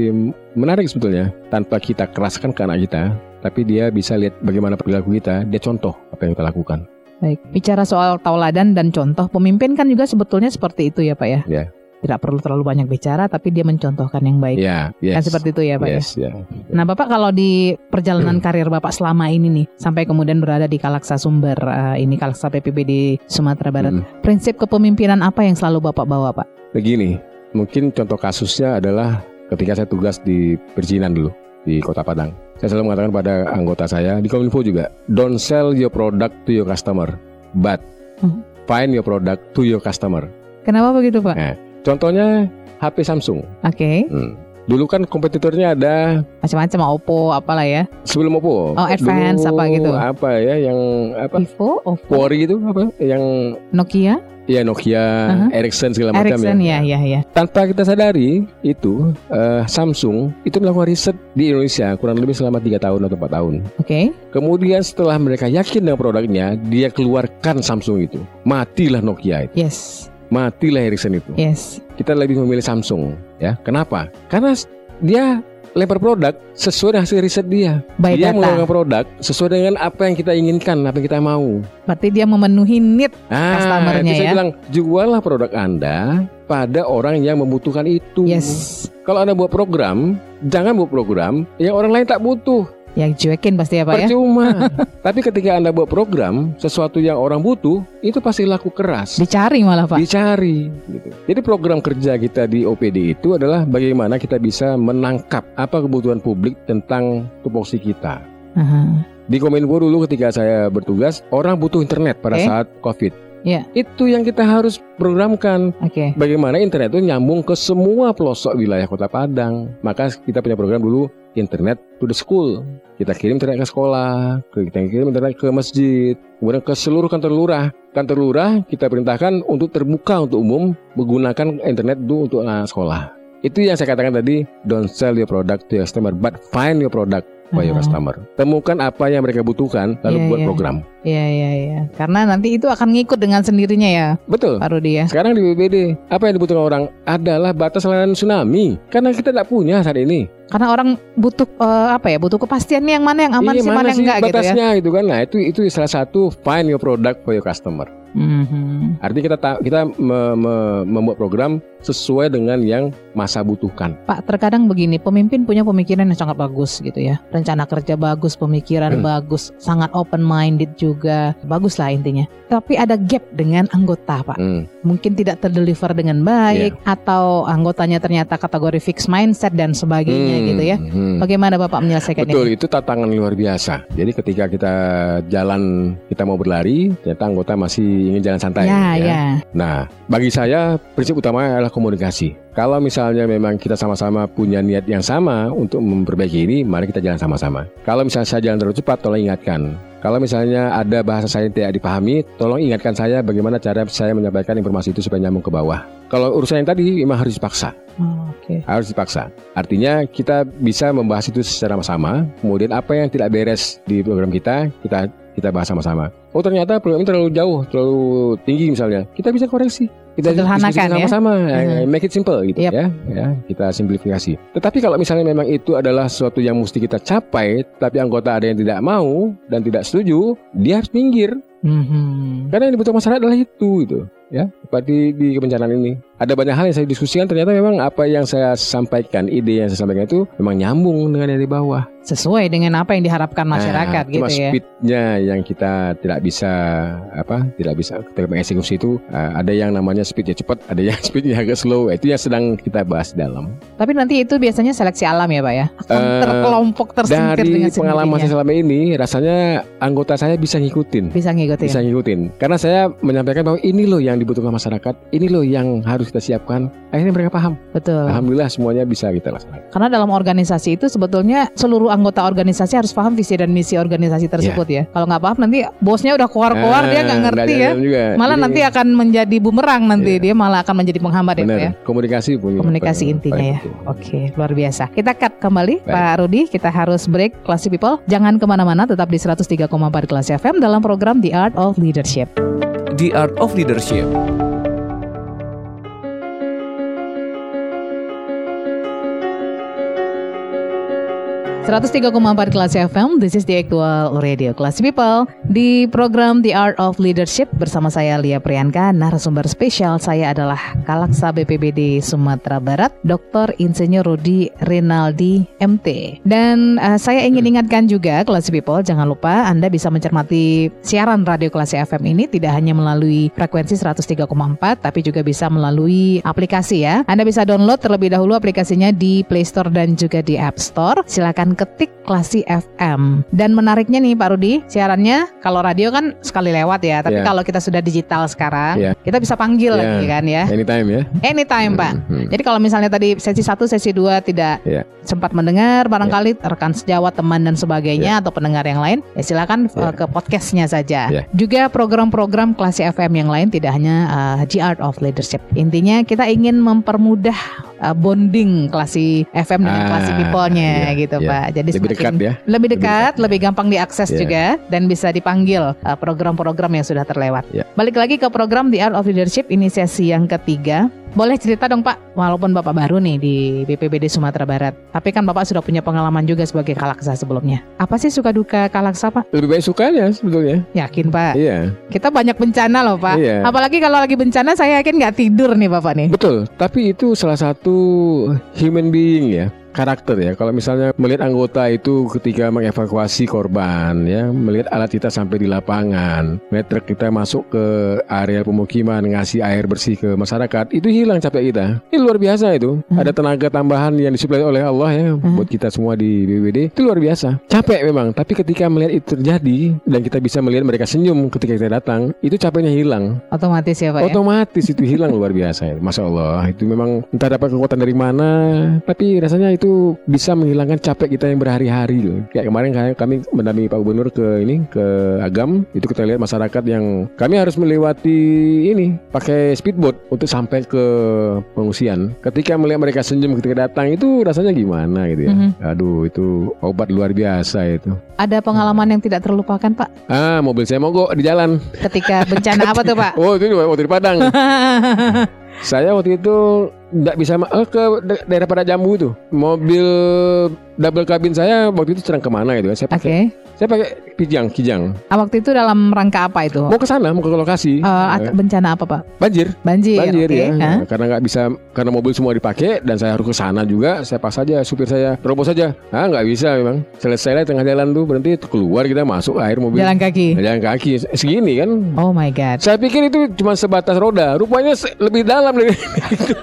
menarik sebetulnya. Tanpa kita keraskan ke anak kita, tapi dia bisa lihat bagaimana perilaku kita. Dia contoh apa yang kita lakukan. Baik. Bicara soal tauladan dan contoh, pemimpin kan juga sebetulnya seperti itu ya, Pak ya. Ya. Tidak perlu terlalu banyak bicara, tapi dia mencontohkan yang baik. Ya, yes. Kan seperti itu ya, Pak ya. Yes, ya. Nah, Bapak kalau di perjalanan karir Bapak selama ini nih, sampai kemudian berada di Kalaksa Sumber, eh, ini Kalaksa PPB di Sumatera Barat, Mm. prinsip kepemimpinan apa yang selalu Bapak bawa, Pak? Begini, mungkin contoh kasusnya adalah ketika saya tugas di perizinan dulu di Kota Padang. Saya selalu mengatakan pada anggota saya di Kominfo juga, don't sell your product to your customer, but Hmm. find your product to your customer. Kenapa begitu Pak? Nah, contohnya HP Samsung. Oke, Hmm. Dulu kan kompetitornya ada macam-macam Oppo apalah ya. sebelum Oppo. Oh, Advance Dulu apa gitu? Apa ya yang apa? Vivo, Oppo, Huawei itu apa? Yang Nokia, ya Nokia, Aha. Ericsson segala macam Ericsson ya. ya, ya, ya. Tanpa kita sadari itu eh, Samsung itu melakukan riset di Indonesia kurang lebih selama tiga tahun atau 4 tahun. Oke, Kemudian setelah mereka yakin dengan produknya, dia keluarkan Samsung itu. Matilah Nokia itu, yes, matilah Ericsson itu. yes. Kita lebih memilih Samsung, ya. Kenapa? Karena dia lempar produk sesuai dengan hasil riset dia. By dia data. produk sesuai dengan apa yang kita inginkan, apa yang kita mau. Berarti dia memenuhi need. Ah, Customer-nya itu saya ya. bilang juallah produk Anda pada orang yang membutuhkan itu. Yes. Kalau Anda buat program, jangan buat program yang orang lain tak butuh. Yang cuekin pasti ya Pak ya. Percuma. Tapi ketika Anda buat program sesuatu yang orang butuh, itu pasti laku keras. Dicari malah Pak. Dicari gitu. Jadi program kerja kita di OPD itu adalah bagaimana kita bisa menangkap apa kebutuhan publik tentang tupoksi kita. Aha. Di Kominfo dulu ketika saya bertugas, orang butuh internet pada Oke. saat Covid. Iya. Itu yang kita harus programkan. Oke. Bagaimana internet itu nyambung ke semua pelosok wilayah Kota Padang. Maka kita punya program dulu internet to the school. Kita kirim internet ke sekolah, kita kirim internet ke masjid, kemudian ke seluruh kantor lurah. Kantor lurah kita perintahkan untuk terbuka untuk umum menggunakan internet itu untuk anak sekolah. Itu yang saya katakan tadi, don't sell your product to your customer, but find your product for your Oh. customer. Temukan apa yang mereka butuhkan, lalu Iya, buat iya. program. Iya, iya, iya. Karena nanti itu akan ngikut dengan sendirinya ya Betul. Pak Rudi ya. Sekarang di BBD, apa yang dibutuhkan orang adalah batas layanan tsunami. Karena kita tidak punya saat ini. Karena orang butuh eh, apa ya? Butuh kepastian nih yang mana yang aman Ini sih, mana yang enggak gitu ya. batasnya gitu kan. Nah, itu itu salah satu find your product for your customer. Mhm. Artinya kita ta- kita me- me- membuat program sesuai dengan yang masa butuhkan. Pak, terkadang begini, pemimpin punya pemikiran yang sangat bagus gitu ya. Rencana kerja bagus, pemikiran Hmm. bagus, sangat open minded juga. Bagus lah intinya. Tapi ada gap dengan anggota, Pak. Hmm. Mungkin tidak terdeliver dengan baik atau anggotanya ternyata kategori fixed mindset dan sebagainya Hmm. gitu ya. Hmm. Bagaimana Bapak menyelesaikan Betul, ini? itu tantangan luar biasa. Jadi ketika kita jalan, kita mau berlari, ternyata anggota masih ingin jalan santai. Ya, ya. Nah, bagi saya prinsip utamanya adalah komunikasi. Kalau misalnya memang kita sama-sama punya niat yang sama untuk memperbaiki ini, mari kita jalan sama-sama. Kalau misalnya saya jalan terlalu cepat, tolong ingatkan. Kalau misalnya ada bahasa saya yang tidak dipahami, tolong ingatkan saya bagaimana cara saya menyampaikan informasi itu supaya nyambung ke bawah. Kalau urusan yang tadi memang harus dipaksa, Oh, Oke. harus dipaksa. Artinya kita bisa membahas itu secara sama, kemudian apa yang tidak beres di program kita, kita kita bahas sama-sama. Oh ternyata program ini terlalu jauh, terlalu tinggi misalnya. Kita bisa koreksi. Kita Sederhanakan diskusi ya. sama-sama, Mhm. make it simple gitu Yap. ya. Ya, kita simplifikasi. Tetapi kalau misalnya memang itu adalah sesuatu yang mesti kita capai, tapi anggota ada yang tidak mau dan tidak setuju, dia harus minggir. Mhm. Karena yang dibutuhkan masyarakat adalah itu gitu. Ya, seperti di kebencanaan ini. Ada banyak hal yang saya diskusikan ternyata memang apa yang saya sampaikan, ide yang saya sampaikan itu memang nyambung dengan yang di bawah. Sesuai dengan apa yang diharapkan masyarakat Nah, gitu cuma ya. speednya yang kita tidak bisa apa tidak bisa ketika mengeksekusi itu uh, ada yang namanya speednya cepat ada yang speednya agak slow itu yang sedang kita bahas dalam Tapi nanti itu biasanya seleksi alam ya Pak ya? Akan Eh, terkelompok tersintir dari dengan pengalaman saya selama ini rasanya anggota saya bisa ngikutin Bisa ngikutin. bisa ngikutin karena saya menyampaikan bahwa ini loh yang dibutuhkan masyarakat ini loh yang harus kita siapkan akhirnya mereka paham Betul. alhamdulillah semuanya bisa kita laksanakan Karena dalam organisasi itu sebetulnya seluruh anggota organisasi harus paham visi dan misi organisasi tersebut ya. Kalau nggak paham nanti bosnya udah keluar-keluar dia nggak ngerti ya. juga. Malah Jadi, nanti akan menjadi bumerang nanti dia malah akan menjadi penghambat ya, benar ya. komunikasi punya Komunikasi paling- intinya paling ya. penting. Oke, luar biasa. Kita cut kembali Baik. Pak Rudi. Kita harus break Classy People. Jangan ke mana-mana, tetap di 103,4 Kelas FM dalam program The Art of Leadership. The Art of Leadership. 103,4 Kelas FM, this is the actual radio Kelas People. Di program The Art of Leadership bersama saya Lia Priyanka Narasumber spesial saya adalah Kalaksa BPBD Sumatera Barat Dr. Insinyur Rudi Rinaldi MT Dan eh, saya ingin ingatkan juga Kelas People Jangan lupa Anda bisa mencermati siaran radio Kelas FM ini Tidak hanya melalui frekuensi 103,4 Tapi juga bisa melalui aplikasi ya. Anda bisa download terlebih dahulu aplikasinya di Play Store dan juga di App Store. Silakan ketik Klasi FM. Dan menariknya nih Pak Rudi, siarannya kalau radio kan sekali lewat ya, tapi Ya. kalau kita sudah digital sekarang, Ya. kita bisa panggil Ya. lagi kan ya. Anytime ya. Anytime Pak. Hmm. Jadi kalau misalnya tadi sesi 1, sesi 2 tidak Ya. sempat mendengar, barangkali rekan sejawat, teman dan sebagainya atau pendengar yang lain, ya silakan Ya. uh, ke podcastnya saja. Ya. Juga program-program Klasi FM yang lain tidak hanya uh, The Art of Leadership. Intinya kita ingin mempermudah uh, bonding Klasi FM dengan Ah, Klasi People-nya iya, gitu iya. Pak. Jadi Lebih semakin- dekat ya. Lebih dekat, dekat, lebih gampang diakses Ya. juga dan bisa dipanggil uh, program-program yang sudah terlewat. Ya. Balik lagi ke program The Art of Leadership ini sesi yang ketiga. Boleh cerita dong Pak, walaupun Bapak baru nih di BPBD Sumatera Barat. Tapi kan Bapak sudah punya pengalaman juga sebagai kalaksa sebelumnya. Apa sih suka duka kalaksa Pak? Lebih baik sukanya sebetulnya. Yakin Pak? Iya, Kita banyak bencana loh Pak. Iya. Apalagi kalau lagi bencana saya yakin nggak tidur nih Bapak nih. betul. Tapi itu salah satu human being ya. Karakter ya. Kalau misalnya melihat anggota itu ketika mengevakuasi korban ya, melihat alat kita sampai di lapangan, melihat truk kita masuk ke area pemukiman ngasih air bersih ke masyarakat, itu hilang capek kita. Ini luar biasa itu. Hmm. Ada tenaga tambahan yang disuplai oleh Allah ya Hmm. buat kita semua di BPBD. Itu luar biasa. Capek memang, tapi ketika melihat itu terjadi dan kita bisa melihat mereka senyum ketika kita datang, itu capeknya hilang. Otomatis ya Pak ya. Otomatis itu hilang luar biasa ya. Masya Allah Itu memang entah dapat kekuatan dari mana Tapi rasanya itu bisa menghilangkan capek kita yang berhari-hari loh. Kayak kemarin kayak kami mendampingi Pak Gubernur ke ini Ke Agam. Itu kita lihat masyarakat yang Kami harus melewati ini Pakai speedboat Untuk sampai ke pengungsian. Ketika melihat mereka senyum ketika datang Itu rasanya gimana gitu ya? Mhm. Aduh itu obat luar biasa itu. Ada pengalaman yang tidak terlupakan Pak? Ah mobil saya mogok di jalan. Ketika bencana apa tuh Pak? Oh itu waktu di Padang. Saya waktu itu nggak bisa eh, ke da- daerah pada Jambu itu. Mobil double cabin saya waktu itu sedang ke mana gitu ya. Saya pakai saya pakai kijang, kijang. Ah, Waktu itu dalam rangka apa itu? Mau ke sana, mau ke lokasi. Eh, Eh, bencana apa Pak? banjir, Banjir. banjir oke. ya. Hah? Karena nggak bisa karena mobil semua dipakai dan saya harus ke sana juga. Saya pas saja supir saya terobos saja. Ah nggak bisa memang. Selesai lah tengah jalan tuh berhenti keluar kita masuk air mobil. Jalan kaki. Jalan kaki segini kan Oh my God. Saya pikir itu cuma sebatas roda, rupanya lebih dalam dari itu.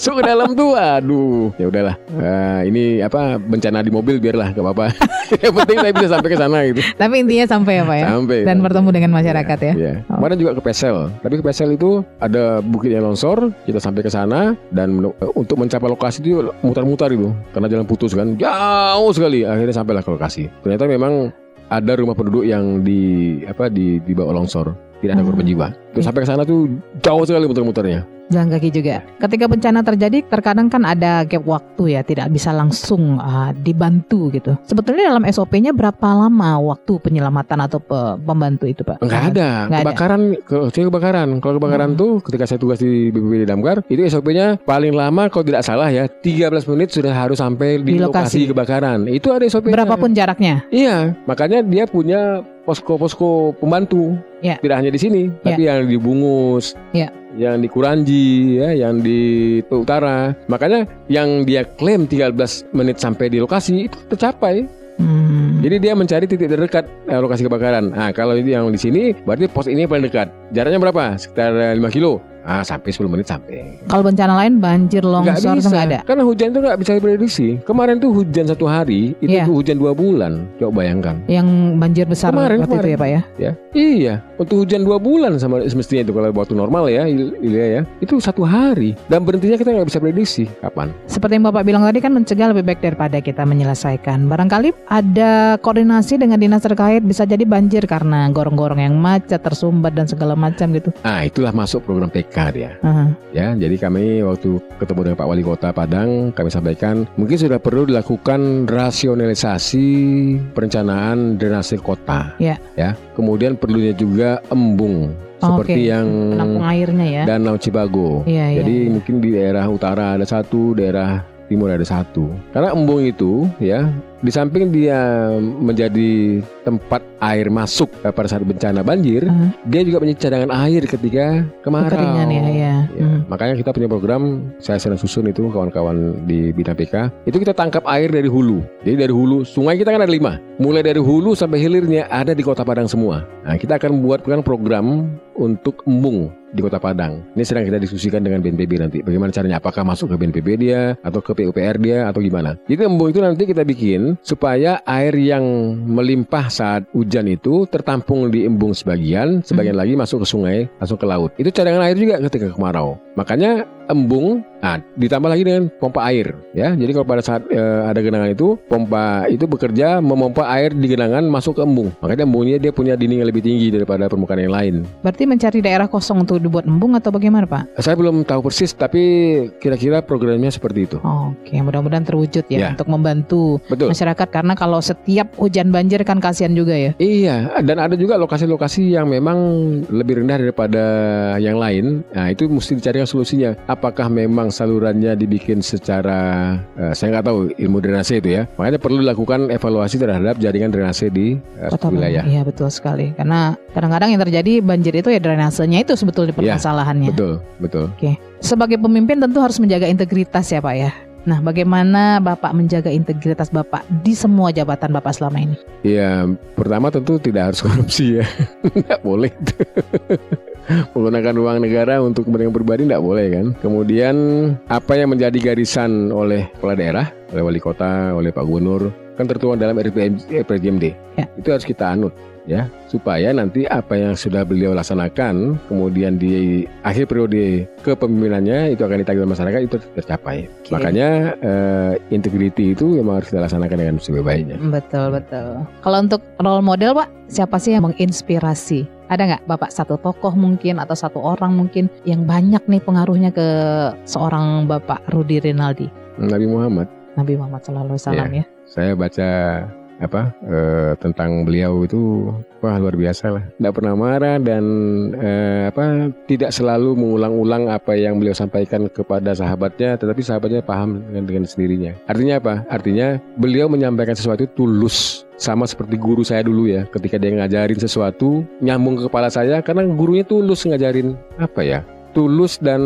Masuk ke dalam tuh, aduh. Ya udahlah. Eh, ini apa bencana di mobil biarlah, gak apa-apa. Yang penting saya bisa sampai ke sana gitu. Tapi intinya sampai ya Pak ya? Sampai. Dan bertemu dengan masyarakat ya? Iya. Oh. Kemarin juga ke Pesel. Tapi ke Pesel itu ada bukit yang longsor, kita sampai ke sana dan untuk mencapai lokasi itu mutar-mutar itu karena jalan putus kan. Jauh sekali. Akhirnya sampailah ke lokasi. Ternyata memang ada rumah penduduk yang di apa di di bawah longsor. Tidak ada korban jiwa. Terus sampai ke sana tuh jauh sekali muter-muternya. Jalan kaki juga. Ketika bencana terjadi, terkadang kan ada gap waktu ya, tidak bisa langsung ah, dibantu gitu. Sebetulnya dalam SOP-nya berapa lama waktu penyelamatan atau pe- pembantu itu Pak? Enggak ada. Nggak ada. kebakaran, ke, kecuali kebakaran. Kalau kebakaran Hmm. tuh ketika saya tugas di BPBD Damkar, itu SOP-nya paling lama kalau tidak salah ya 13 menit sudah harus sampai Di di, lokasi. lokasi. kebakaran. Itu ada SOP-nya. Berapapun jaraknya. Iya, makanya dia punya posko-posko pembantu. Ya. Tidak hanya di sini, tapi yang di Bungus, Ya. yang di Kuranji, ya, yang di Utara. Makanya yang dia klaim 13 menit sampai di lokasi itu tercapai. Hmm. Jadi dia mencari titik terdekat eh, lokasi kebakaran. Nah, kalau itu yang di sini berarti pos ini yang paling dekat. Jaraknya berapa? Sekitar eh, 5 kilo. Ah, sampai 10 menit sampai. Kalau bencana lain banjir, longsor itu bisa. nggak ada. Karena hujan itu nggak bisa diprediksi. Kemarin tuh hujan satu hari, itu tuh hujan dua bulan. Coba bayangkan. Yang banjir besar Kemarin, waktu itu kemarin. ya Pak ya. Ya, iya. Untuk hujan dua bulan sama semestinya itu kalau waktu normal ya, Il- Ilya ya, itu satu hari. Dan berhentinya kita nggak bisa prediksi kapan. Seperti yang Bapak bilang tadi kan mencegah lebih baik daripada kita menyelesaikan. Barangkali ada koordinasi dengan dinas terkait bisa jadi banjir karena gorong-gorong yang macet, tersumbat dan segala macam gitu. Nah, itulah masuk program PK dia. Aha. Ya, jadi kami waktu ketemu dengan Pak Wali Kota Padang, kami sampaikan mungkin sudah perlu dilakukan rasionalisasi perencanaan drainase kota. Ya. Ya, kemudian perlunya juga embung Oh, seperti yang Penampung airnya ya. Danau Cibago. Iya, iya. Jadi mungkin di daerah utara ada satu, daerah timur ada satu. Karena embung itu ya di samping dia menjadi tempat air masuk eh, pada saat bencana banjir, Aha. dia juga menjadi cadangan air ketika kemarau. Kekeringan ya, ya. Ya. Hmm. Makanya kita punya program saya sedang susun itu kawan-kawan di bidang PK. Itu kita tangkap air dari hulu. Jadi dari hulu sungai kita kan ada lima. Mulai dari hulu sampai hilirnya ada di Kota Padang semua. Nah, kita akan buat program untuk embung di Kota Padang. Ini sedang kita diskusikan dengan BNPB nanti. Bagaimana caranya? Apakah masuk ke BNPB dia atau ke PUPR dia atau gimana? Jadi embung itu nanti kita bikin supaya air yang melimpah saat hujan itu tertampung di embung sebagian, sebagian lagi masuk ke sungai, masuk ke laut. Itu cadangan air juga ketika kemarau. Makanya embung Nah, ditambah lagi dengan pompa air, ya. Jadi kalau pada saat e, ada genangan itu, pompa itu bekerja memompa air di genangan masuk ke embung. Makanya embungnya dia punya dinding yang lebih tinggi daripada permukaan yang lain. Berarti mencari daerah kosong untuk dibuat embung atau bagaimana, Pak? Saya belum tahu persis, tapi kira-kira programnya seperti itu. Oke, mudah-mudahan terwujud ya, Ya. untuk membantu Betul. masyarakat karena kalau setiap hujan banjir kan kasihan juga ya. Iya, dan ada juga lokasi-lokasi yang memang lebih rendah daripada yang lain. Nah, itu mesti dicarikan solusinya. Apakah memang salurannya dibikin secara, eh, saya nggak tahu ilmu drainase itu ya. Makanya perlu dilakukan evaluasi terhadap jaringan drainase di eh, Kota wilayah. Iya betul sekali. Karena kadang-kadang yang terjadi banjir itu ya drainasenya itu sebetulnya Iya, permasalahannya. Betul, betul. Sebagai pemimpin tentu harus menjaga integritas ya Pak ya. Nah, bagaimana Bapak menjaga integritas Bapak di semua jabatan Bapak selama ini? Ya, pertama tentu tidak harus korupsi ya. Tidak boleh. Menggunakan uang negara untuk kepentingan pribadi tidak boleh kan. Kemudian apa yang menjadi garisan oleh kepala daerah, oleh wali kota, oleh Pak Gubernur, kan tertuang dalam RPJMD. Ya. Itu harus kita anut ya, supaya nanti apa yang sudah beliau laksanakan, kemudian di akhir periode kepemimpinannya itu akan ditagih oleh masyarakat itu tercapai. Oke. Makanya eh, integrity itu memang harus kita laksanakan dengan sebaik-baiknya. Betul, betul. Kalau untuk role model Pak, siapa sih yang menginspirasi? Ada nggak Bapak satu tokoh mungkin atau satu orang mungkin yang banyak nih pengaruhnya ke seorang Bapak Rudi Rinaldi? Nabi Muhammad. Nabi Muhammad SAW ya. saya baca apa eh, tentang beliau itu wah luar biasa lah. Tidak pernah marah dan eh, apa tidak selalu mengulang-ulang apa yang beliau sampaikan kepada sahabatnya tetapi sahabatnya paham dengan, dengan sendirinya. Artinya apa? Artinya beliau menyampaikan sesuatu tulus sama seperti guru saya dulu ya ketika dia ngajarin sesuatu nyambung ke kepala saya karena gurunya tulus ngajarin apa ya tulus dan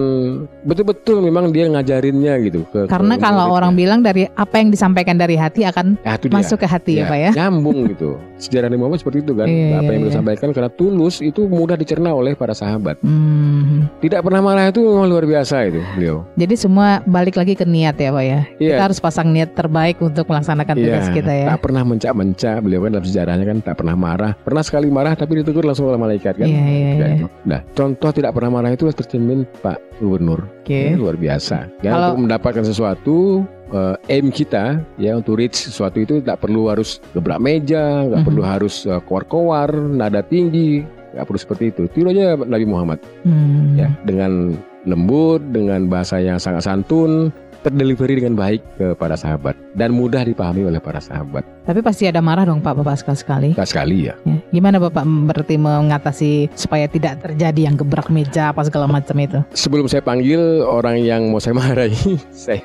betul-betul memang dia ngajarinnya gitu ke, Karena ke kalau muridnya. orang bilang dari apa yang disampaikan dari hati akan Ya, dia. masuk ke hati ya, Pak ya. Nyambung gitu. Sejarah Nabi Muhammad seperti itu kan. Iya, Apa iya, yang beliau iya. sampaikan karena tulus itu mudah dicerna oleh para sahabat. Hmm. Tidak pernah marah itu memang luar biasa itu beliau. Jadi semua balik lagi ke niat ya Pak ya. Iya. Kita harus pasang niat terbaik untuk melaksanakan tugas kita ya. Tak pernah mencak-mencak beliau kan dalam sejarahnya kan tak pernah marah. Pernah sekali marah tapi ditegur langsung oleh malaikat kan. Iya, iya, iya. itu. Nah, contoh tidak pernah marah itu tercermin Pak Gubernur. Oke. Ini luar biasa. Ya, Kalau- untuk mendapatkan sesuatu eh, aim kita ya untuk reach sesuatu itu tidak perlu harus gebrak meja, nggak Mhm. perlu harus eh, koar-koar, nada tinggi, nggak perlu seperti itu. Tiru aja Nabi Muhammad Hmm. ya dengan lembut, dengan bahasa yang sangat santun, terdelivery dengan baik kepada sahabat dan mudah dipahami oleh para sahabat. Tapi pasti ada marah dong Pak Bapak sekali-sekali. Tak sekali ya. Ya. Gimana Bapak berarti mengatasi supaya tidak terjadi yang gebrak meja apa segala macam itu? Sebelum saya panggil orang yang mau saya marahi, saya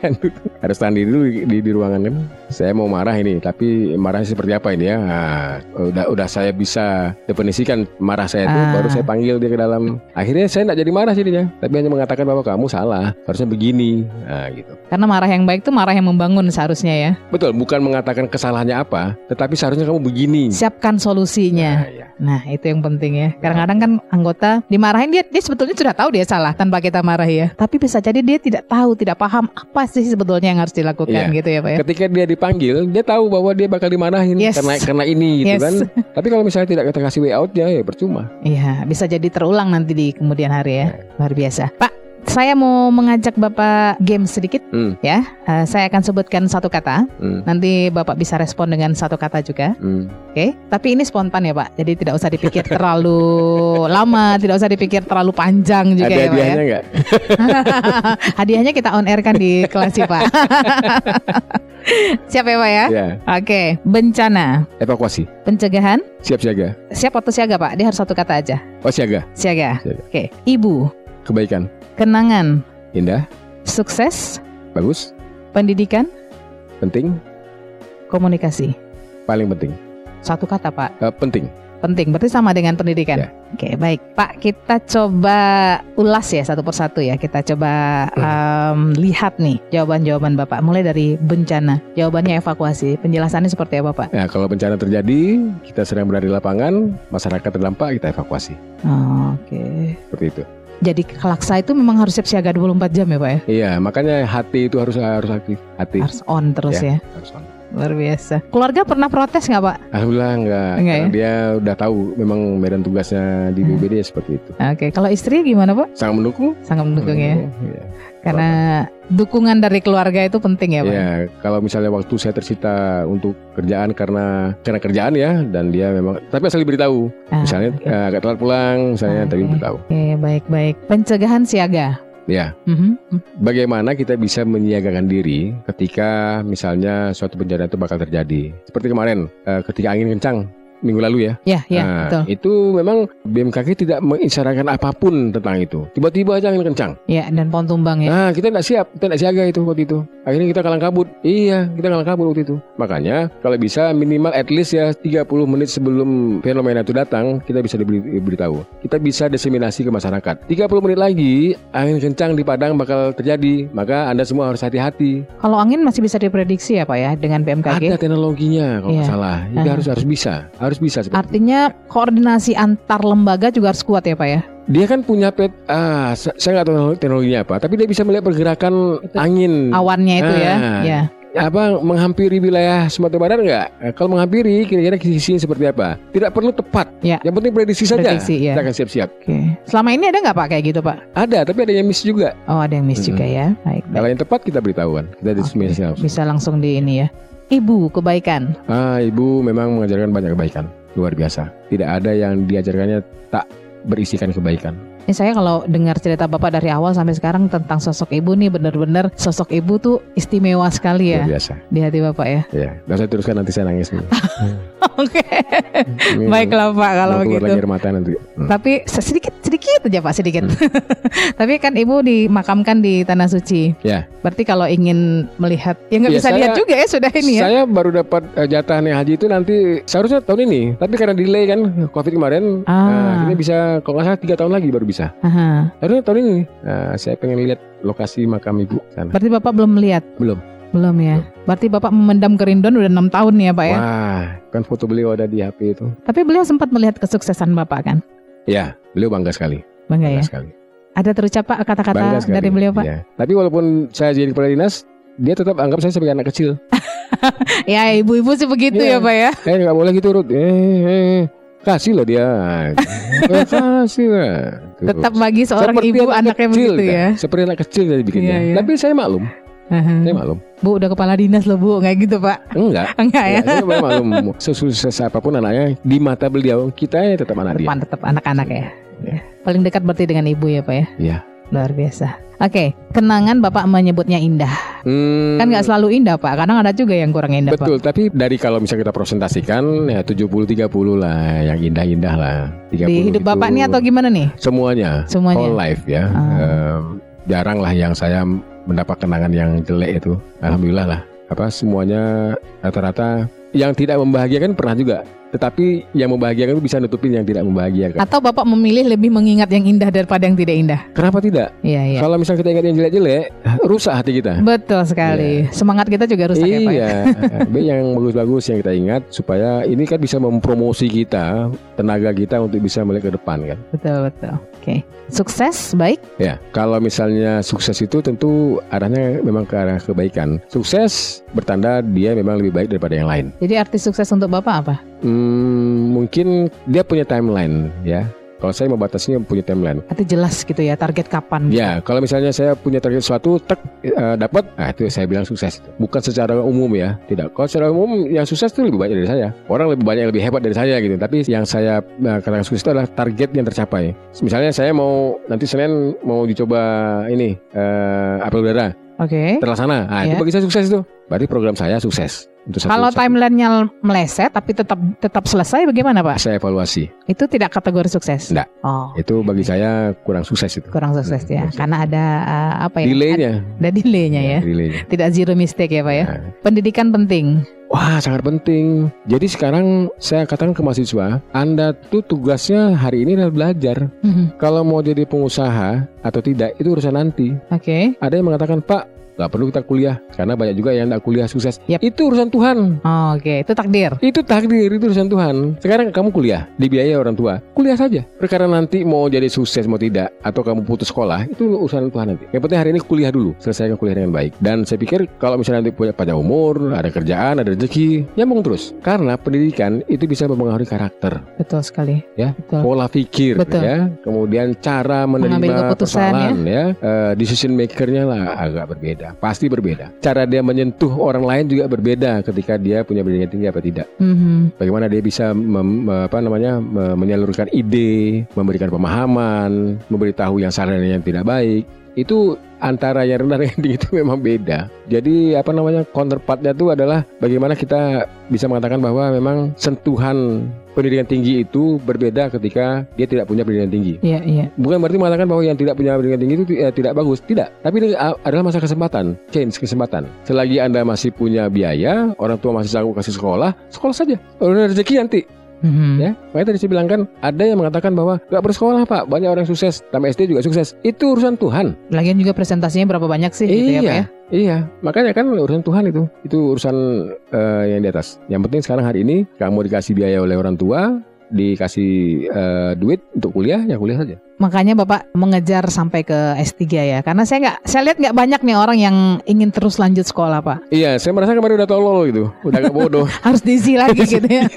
harus tahan diri dulu di, di, di ruangan kan. Saya mau marah ini, tapi marahnya seperti apa ini ya? Nah, udah udah saya bisa definisikan marah saya itu, Ah. baru saya panggil dia ke dalam. Akhirnya saya tidak jadi marah jadinya, tapi hanya mengatakan bahwa kamu salah, harusnya begini, nah gitu. Karena marah yang baik itu marah yang membangun seharusnya ya. Betul, bukan mengatakan kesalahannya apa, tetapi seharusnya kamu begini. Siapkan solusinya. Nah, ya. Nah itu yang penting ya. Kadang-kadang kan anggota dimarahin dia, dia sebetulnya sudah tahu dia salah tanpa kita marahi ya. Tapi bisa jadi dia tidak tahu, tidak paham apa sih sebetulnya yang harus dilakukan Iya. gitu ya Pak ya. Ketika dia dipanggil, dia tahu bahwa dia bakal dimarahin Yes. karena karena ini gitu Yes. kan. Tapi kalau misalnya tidak kita kasih way out ya, ya percuma. Iya, bisa jadi terulang nanti di kemudian hari ya. Luar biasa. Pak, saya mau mengajak Bapak game sedikit Hmm. ya. Eh, saya akan sebutkan satu kata. Hmm. Nanti Bapak bisa respon dengan satu kata juga. Hmm. Oke, tapi ini spontan ya Pak. Jadi tidak usah dipikir terlalu lama, tidak usah dipikir terlalu panjang juga Ada ya Pak ya. hadiahnya nggak? Hadiahnya kita on air kan di kelas sih Pak. Siap ya Pak ya? Ya, Oke, bencana, evakuasi. pencegahan, Siap siaga. siap atau siaga Pak? Dia harus satu kata aja. Oh siaga. Siaga. Siaga. Oke, ibu, Kebaikan. Kenangan, Indah. sukses, Bagus. pendidikan, Penting. komunikasi. Paling penting. Satu kata Pak. Eh, penting. penting. Berarti sama dengan pendidikan. Ya. Oke, baik. Pak, kita coba ulas ya satu persatu ya. Kita coba em, lihat nih jawaban-jawaban Bapak. Mulai dari bencana. Jawabannya evakuasi. Penjelasannya seperti apa, Pak? Ya, kalau bencana terjadi, kita sedang berada di lapangan, masyarakat terdampak kita evakuasi. Oh, Oke. Seperti itu. Jadi Kelaksa itu memang harus siap siaga 24 jam ya, Pak ya? Iya, makanya hati itu harus harus aktif. Hati Harus on terus ya. harus on. Luar biasa. Keluarga pernah protes nggak, Pak? Alhamdulillah enggak, Enggak karena dia udah tahu memang medan tugasnya di Hmm. BBD seperti itu. Oke, kalau istri gimana, Pak? Sangat mendukung. Sangat mendukung ya. Iya. Karena dukungan dari keluarga itu penting ya, Pak. Ya, kalau misalnya waktu saya tersita untuk kerjaan karena karena kerjaan ya, dan dia memang tapi asal diberitahu. Ah, Misalnya oke. eh, agak telat pulang, Ah, misalnya tapi oke. beritahu. Oke, baik-baik. Pencegahan siaga. Ya, Mhm. bagaimana kita bisa menyiagakan diri ketika misalnya suatu bencana itu bakal terjadi. Seperti kemarin, eh, ketika angin kencang minggu lalu ya. Ya, ya, Nah, betul. itu memang BMKG tidak mengisyaratkan apa pun tentang itu. Tiba-tiba aja angin kencang. Ya, dan pohon tumbang ya. Nah, kita nggak siap, kita nggak siaga itu waktu itu. Akhirnya kita kalang kabut. Iya, kita kalang kabut waktu itu. Makanya kalau bisa minimal at least ya 30 menit sebelum fenomena itu datang, kita bisa diberi, diberitahu. Kita bisa diseminasi ke masyarakat. 30 menit lagi angin kencang di Padang bakal terjadi, maka Anda semua harus hati-hati. Kalau angin masih bisa diprediksi ya, Pak ya, dengan BMKG. Ada teknologinya kalau nggak Iya. salah. Itu Ah. harus harus bisa, harus bisa. seperti itu. Artinya koordinasi antar lembaga juga harus kuat ya, Pak ya. Dia kan punya pet, ah, sa- saya nggak tahu teknologinya apa, tapi dia bisa melihat pergerakan Itu angin. Awannya itu ya. Ah. Ya. apa menghampiri wilayah Sumatera Barat nggak? Eh, Kalau menghampiri kira-kira sisinya seperti apa? Tidak perlu tepat. Ya. Yang penting prediksi saja. Prediksi, ya. Kita akan siap-siap. Oke. Selama ini ada nggak Pak kayak gitu, Pak? Ada, tapi ada yang miss juga. Oh, ada yang miss Mm-mm. juga ya. Baik, baik. Kalau yang tepat kita beritahukan. Kita langsung. Bisa langsung di ini ya. Ibu kebaikan. Ah, ibu memang mengajarkan banyak kebaikan. Luar biasa. Tidak ada yang diajarkannya tak berisikan kebaikan. Ini saya kalau dengar cerita Bapak dari awal sampai sekarang tentang sosok ibu nih benar-benar sosok ibu tuh istimewa sekali ya Luar biasa. di hati Bapak ya. Ya, nggak usah teruskan nanti saya nangis. nih. Oke. Ini Baiklah Pak kalau mau begitu. lagi mata nanti. Hmm. Tapi sedikit sedikit aja Pak sedikit. Tapi kan Ibu dimakamkan di tanah suci. Ya. Berarti kalau ingin melihat ya nggak Ya, bisa saya- lihat juga ya sudah ini ya. Saya baru dapat eh, jatah naik haji itu nanti seharusnya tahun ini, tapi karena delay kan COVID kemarin, Ah. nah, akhirnya bisa kalau nggak salah tiga tahun lagi baru bisa. Aha. Harusnya tahun ini. Nah, saya pengen lihat lokasi makam ibu sana. Berarti Bapak belum melihat? Belum. Belum ya. Berarti Bapak memendam kerinduan udah enam tahun nih ya Pak ya. Wah, kan foto beliau ada di HP itu. Tapi beliau sempat melihat kesuksesan Bapak kan? Ya, beliau bangga sekali. Bangga Bangga ya. sekali. Ada terucap Pak kata-kata dari beliau Pak? Ya. Tapi walaupun saya jadi kepala dinas, dia tetap anggap saya sebagai anak kecil. Ya ibu-ibu sih begitu Iya. ya Pak ya. Eh nggak boleh gitu Ruth. Eh, eh, kasih loh dia. Eh, kasih lah. Tuh. Tetap bagi seorang Seperti ibu anak anaknya kecil, begitu kan? ya. Seperti anak kecil saya bikinnya. Iya, iya. Tapi saya maklum, Aha. saya maklum. Bu udah kepala dinas loh Bu, nggak gitu Pak? Enggak. Enggak ya. Ya, saya maklum. Sesukses apa pun anaknya di mata beliau, kita ya tetap anak dia. Depan tetap anak-anak ya. Ya. Paling dekat berarti dengan ibu ya Pak ya. Iya. Luar biasa. Oke, kenangan Bapak menyebutnya indah. Hmm, Kan nggak selalu indah Pak, kadang ada juga yang kurang indah Pak. Betul, tapi dari kalau misalnya kita presentasikan ya 70 30 lah yang indah-indah lah. 30 Di hidup itu Bapak nih atau gimana nih? semuanya, Semuanya. whole life ya. Ah. Em, jarang lah yang saya mendapat kenangan yang jelek itu. Alhamdulillah lah. Apa semuanya rata-rata yang tidak membahagiakan pernah juga. Tetapi yang membahagiakan itu bisa nutupin yang tidak membahagiakan. Atau Bapak memilih lebih mengingat yang indah daripada yang tidak indah? Kenapa tidak? Iya, iya. Kalau misalnya kita ingat yang jelek-jelek, rusak hati kita. Betul sekali. Semangat kita juga rusak ya Pak. ya? iya, yang bagus-bagus yang kita ingat supaya ini kan bisa mempromosi kita, tenaga kita untuk bisa melihat ke depan kan. Betul, betul. Oke. Sukses, baik. Ya, kalau misalnya sukses itu tentu arahnya memang ke arah kebaikan. Sukses bertanda dia memang lebih baik daripada yang lain. Jadi arti sukses untuk Bapak apa? Hmm, mungkin dia punya timeline ya. Kalau saya membatasinya punya timeline. Arti jelas gitu ya, target kapan. Ya, kalau misalnya saya punya target sesuatu, tek eh, dapat, nah itu saya bilang sukses. Bukan secara umum ya, tidak. Kalau secara umum yang sukses itu lebih banyak dari saya. Orang lebih banyak yang lebih hebat dari saya gitu. Tapi yang saya eh, katakan sukses itu adalah target yang tercapai. Misalnya saya mau nanti Senin mau dicoba ini eh, apel udara Oke. terlaksana. Nah, itu Ya. bagi saya sukses itu. Berarti program saya sukses. Untuk satu, Kalau timelinenya meleset tapi tetap tetap selesai bagaimana Pak? saya evaluasi. Itu tidak kategori sukses. Enggak. Oh, Itu bagi saya kurang sukses itu. kurang sukses ya. Hmm, Karena ada uh, apa ya? Delaynya. Ada delaynya ya. Delaynya. Tidak zero mistake ya Pak ya. Nah, Pendidikan penting. Wah, sangat penting. Jadi sekarang saya katakan ke mahasiswa, Anda tuh tugasnya hari ini adalah belajar. Mhm. Kalau mau jadi pengusaha atau tidak, itu urusan nanti. Oke. Ada yang mengatakan, Pak, nggak perlu kita kuliah. Karena banyak juga yang nggak kuliah sukses. Yap. Itu urusan Tuhan. Oh, Oke, itu takdir. Itu takdir, itu urusan Tuhan. Sekarang kamu kuliah, dibiayai orang tua. Kuliah saja. Perkara nanti mau jadi sukses mau tidak, atau kamu putus sekolah, itu urusan Tuhan nanti. Yang penting hari ini kuliah dulu, selesaikan kuliah dengan baik. Dan saya pikir kalau misalnya nanti punya panjang umur, ada kerjaan, ada rezeki, nyambung terus. Karena pendidikan itu bisa mempengaruhi karakter, Betul sekali. Ya, Betul. pola pikir, Betul. ya, kemudian cara menerima Mengambil keputusan, persoalan, ya, Eh, decision makernya lah agak berbeda, pasti berbeda. Cara dia menyentuh orang lain juga berbeda ketika dia punya pendidikan tinggi apa tidak Mhm. bagaimana dia bisa mem- apa namanya me- menyalurkan ide, memberikan pemahaman, memberitahu yang salah dan yang tidak baik. Itu antara yang rendah dan yang tinggi itu memang beda. Jadi apa namanya counterpartnya itu adalah bagaimana kita bisa mengatakan bahwa memang sentuhan pendidikan tinggi itu berbeda ketika dia tidak punya pendidikan tinggi. Iya, iya. Bukan berarti mengatakan bahwa yang tidak punya pendidikan tinggi itu eh, tidak bagus, tidak. Tapi ini a- adalah masa kesempatan, change kesempatan. Selagi anda masih punya biaya, orang tua masih sanggup kasih sekolah, sekolah saja. Kalau ada rezeki nanti, Mhm. ya. Makanya tadi saya bilang kan, ada yang mengatakan bahwa nggak bersekolah pak, banyak orang sukses, tambah SD juga sukses. Itu urusan Tuhan. Lagian juga presentasinya berapa banyak sih gitu ya, Pak ya? Iya, makanya kan urusan Tuhan itu, itu urusan eh, yang di atas. Yang penting sekarang hari ini kamu dikasih biaya oleh orang tua, dikasih eh, duit untuk kuliah, ya kuliah saja. Makanya Bapak mengejar sampai ke S3 ya. Karena saya nggak saya lihat nggak banyak nih orang yang ingin terus lanjut sekolah, Pak. Iya, saya merasa kemarin udah tolol gitu, udah gak bodoh. Harus diisi lagi gitu ya.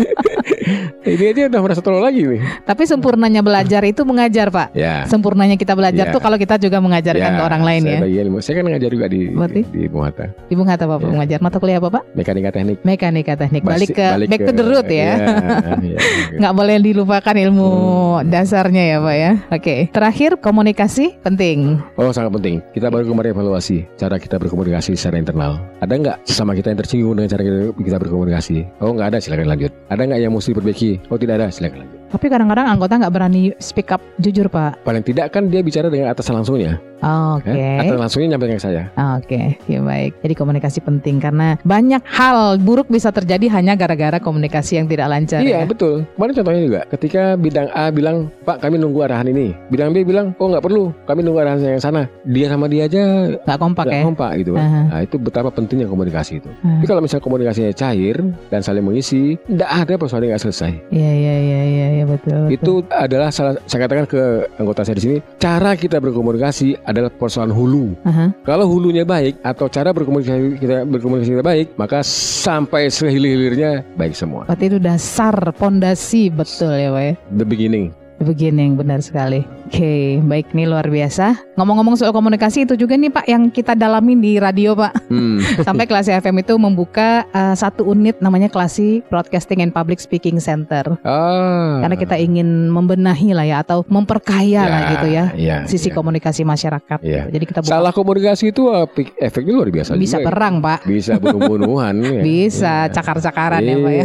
ini aja udah merasa tolol lagi nih. Tapi sempurnanya belajar itu mengajar, Pak. Ya. Sempurnanya kita belajar Ya. tuh kalau kita juga mengajarkan ke orang lain saya ya. bagian, saya kan ngajar juga di Berarti? di Bung Hatta, Di Bung Hatta Bapak Ya. mengajar mata kuliah apa, Pak? mekanika teknik. Mekanika teknik. Balik Basi- ke back to the root ya. Iya, iya, iya. nggak boleh dilupakan ilmu Hmm. dasarnya ya Pak ya. Oke, terakhir komunikasi penting. Oh sangat penting. Kita baru kemarin evaluasi cara kita berkomunikasi secara internal. Ada nggak sesama kita yang tersinggung dengan cara kita, kita berkomunikasi? Oh nggak ada, silakan lanjut. Ada nggak yang mesti diperbaiki? Oh tidak ada, silakan lanjut. Tapi kadang-kadang anggota nggak berani speak up jujur Pak. Paling tidak kan dia bicara dengan atasan langsungnya. Oke. Ya? Atasan langsungnya nyampaikan ke saya. Oke, ya baik. Jadi komunikasi penting karena banyak hal buruk bisa terjadi hanya gara-gara komunikasi yang tidak lancar. Iya ya. betul. Kemarin contohnya juga, ketika bidang A bilang, Pak kami nunggu arahan ini. Bidang B bilang, oh nggak perlu, kami nunggu arahan yang sana. Dia sama dia aja Nggak kompak nggak ya. kompak gitu. kan. Aha. Nah itu betapa pentingnya komunikasi itu. Ah. Tapi kalau misalnya komunikasinya cair dan saling mengisi, tidak ada persoalan yang selesai. Iya iya iya iya ya, betul. betul. Itu adalah salah saya katakan ke anggota saya di sini, cara kita berkomunikasi adalah persoalan hulu. Aha. Kalau hulunya baik atau cara berkomunikasi kita berkomunikasi kita baik, maka sampai sehilir-hilirnya baik semua. Berarti itu dasar pondasi betul ya Pak ya. The beginning. The beginning benar sekali. Oke, baik nih luar biasa. Ngomong-ngomong soal komunikasi itu juga nih Pak yang kita dalamin di radio Pak. Hmm. Sampai Klasi FM itu membuka eh, satu unit namanya Klasi Broadcasting and Public Speaking Center. Ah. Karena kita ingin membenahi lah ya atau memperkaya lah gitu ya Iya, sisi iya. komunikasi masyarakat. Iya. Jadi kita buka Salah komunikasi itu efek- efeknya luar biasa bisa juga. ya. perang Pak, Bisa bunuh-bunuhan. ya. bisa Iya. cakar-cakaran ya Pak ya.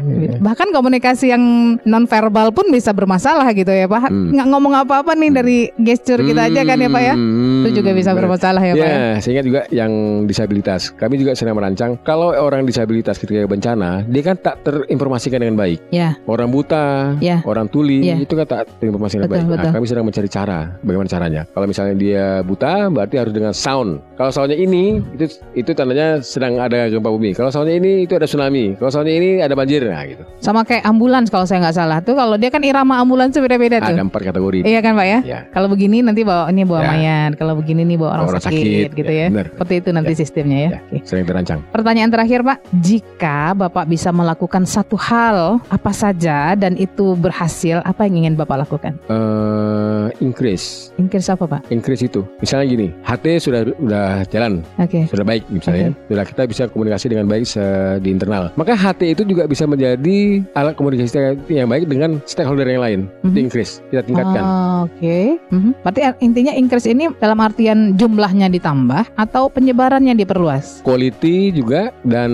Iya. Bahkan komunikasi yang non verbal pun bisa bermasalah gitu ya Pak. Hmm. Nggak ngomong apa-apa nih dari gesture kita aja kan ya Pak ya. Hmm, Itu juga bisa bermasalah ya Pak ya. Ya, sehingga juga yang disabilitas. Kami juga sedang merancang kalau orang disabilitas ketika bencana, dia kan tak terinformasikan dengan baik. Ya. Orang buta, Ya. orang tuli, Ya. itu kan tak terinformasikan dengan Betul, baik. betul. Nah, kami sedang mencari cara, bagaimana caranya. Kalau misalnya dia buta, berarti harus dengan sound. Kalau soundnya ini, itu itu tandanya sedang ada gempa bumi. Kalau soundnya ini, itu ada tsunami. Kalau soundnya ini, ada banjir. Nah, gitu. Sama kayak ambulans kalau saya nggak salah tuh kalau dia kan irama ambulans tuh beda-beda tuh. Ada empat kategori. Iya kan Pak ya? Ya. Kalau begini nanti bawa ini bawa Ya. mayat, kalau begini nih bawa orang, Orang sakit, sakit, gitu ya, ya. benar. Seperti itu nanti sistemnya ya. Ya. Oke. Sering terancang. Pertanyaan terakhir Pak, jika Bapak bisa melakukan satu hal apa saja dan itu berhasil, apa yang ingin Bapak lakukan? eh increase, Increase apa Pak? increase itu. Misalnya gini, HT sudah sudah jalan, Oke. sudah baik misalnya, sudah kita bisa komunikasi dengan baik di internal. Maka HT itu juga bisa menjadi alat komunikasi yang baik dengan stakeholder yang lain. Itu Mhm. increase, kita tingkatkan. Oh, Oke. Mhm. Berarti intinya increase ini dalam artian jumlahnya ditambah atau penyebarannya diperluas. Quality juga dan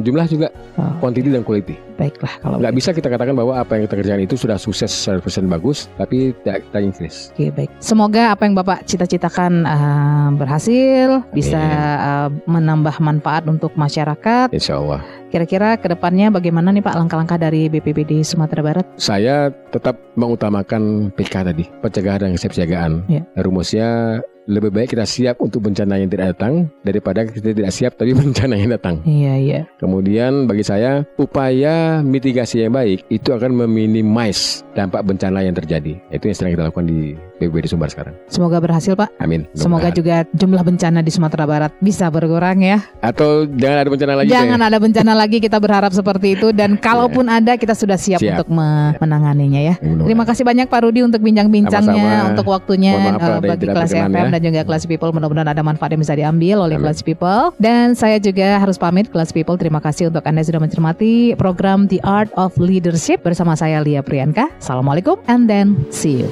jumlah juga, Oh. quantity dan quality. Baiklah kalau Nggak bisa kita katakan bahwa apa yang kita kerjakan itu sudah sukses 100% bagus, tapi tidak kita increase. Oke baik. Semoga apa yang Bapak cita-citakan uh, berhasil, bisa uh, menambah manfaat untuk masyarakat. Insya Allah. Kira-kira ke depannya bagaimana nih Pak langkah-langkah dari BPBD Sumatera Barat? Saya tetap mengutamakan PK tadi, pencegahan dan kesiapsiagaan. Ya. Rumusnya lebih baik kita siap untuk bencana yang tidak datang daripada kita tidak siap tapi bencana yang datang. Iya iya. Kemudian bagi saya upaya mitigasi yang baik itu akan meminimais dampak bencana yang terjadi. Itu yang sedang kita lakukan di BPBD Sumbar sekarang. Semoga berhasil Pak. Amin. Semoga juga jumlah bencana di Sumatera Barat bisa berkurang ya. Atau jangan ada bencana lagi. Jangan Teh. ada bencana lagi kita berharap seperti itu dan kalaupun ada kita sudah siap, Siap. untuk me- menanganinya ya. Terima kasih banyak Pak Rudi untuk bincang-bincangnya, untuk waktunya Mohon maaf uh, bagi kelas FM ya. Dan juga kelas People. Mudah-mudahan ada manfaat yang bisa diambil oleh Amin. kelas People. Dan saya juga harus pamit kelas People. Terima kasih untuk Anda sudah mencermati program The Art of Leadership bersama saya Lia Priyanka. Assalamualaikum and then see you.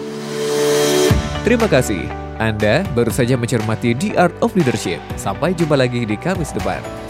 Terima kasih. Anda baru saja mencermati The Art of Leadership. Sampai jumpa lagi di Kamis depan.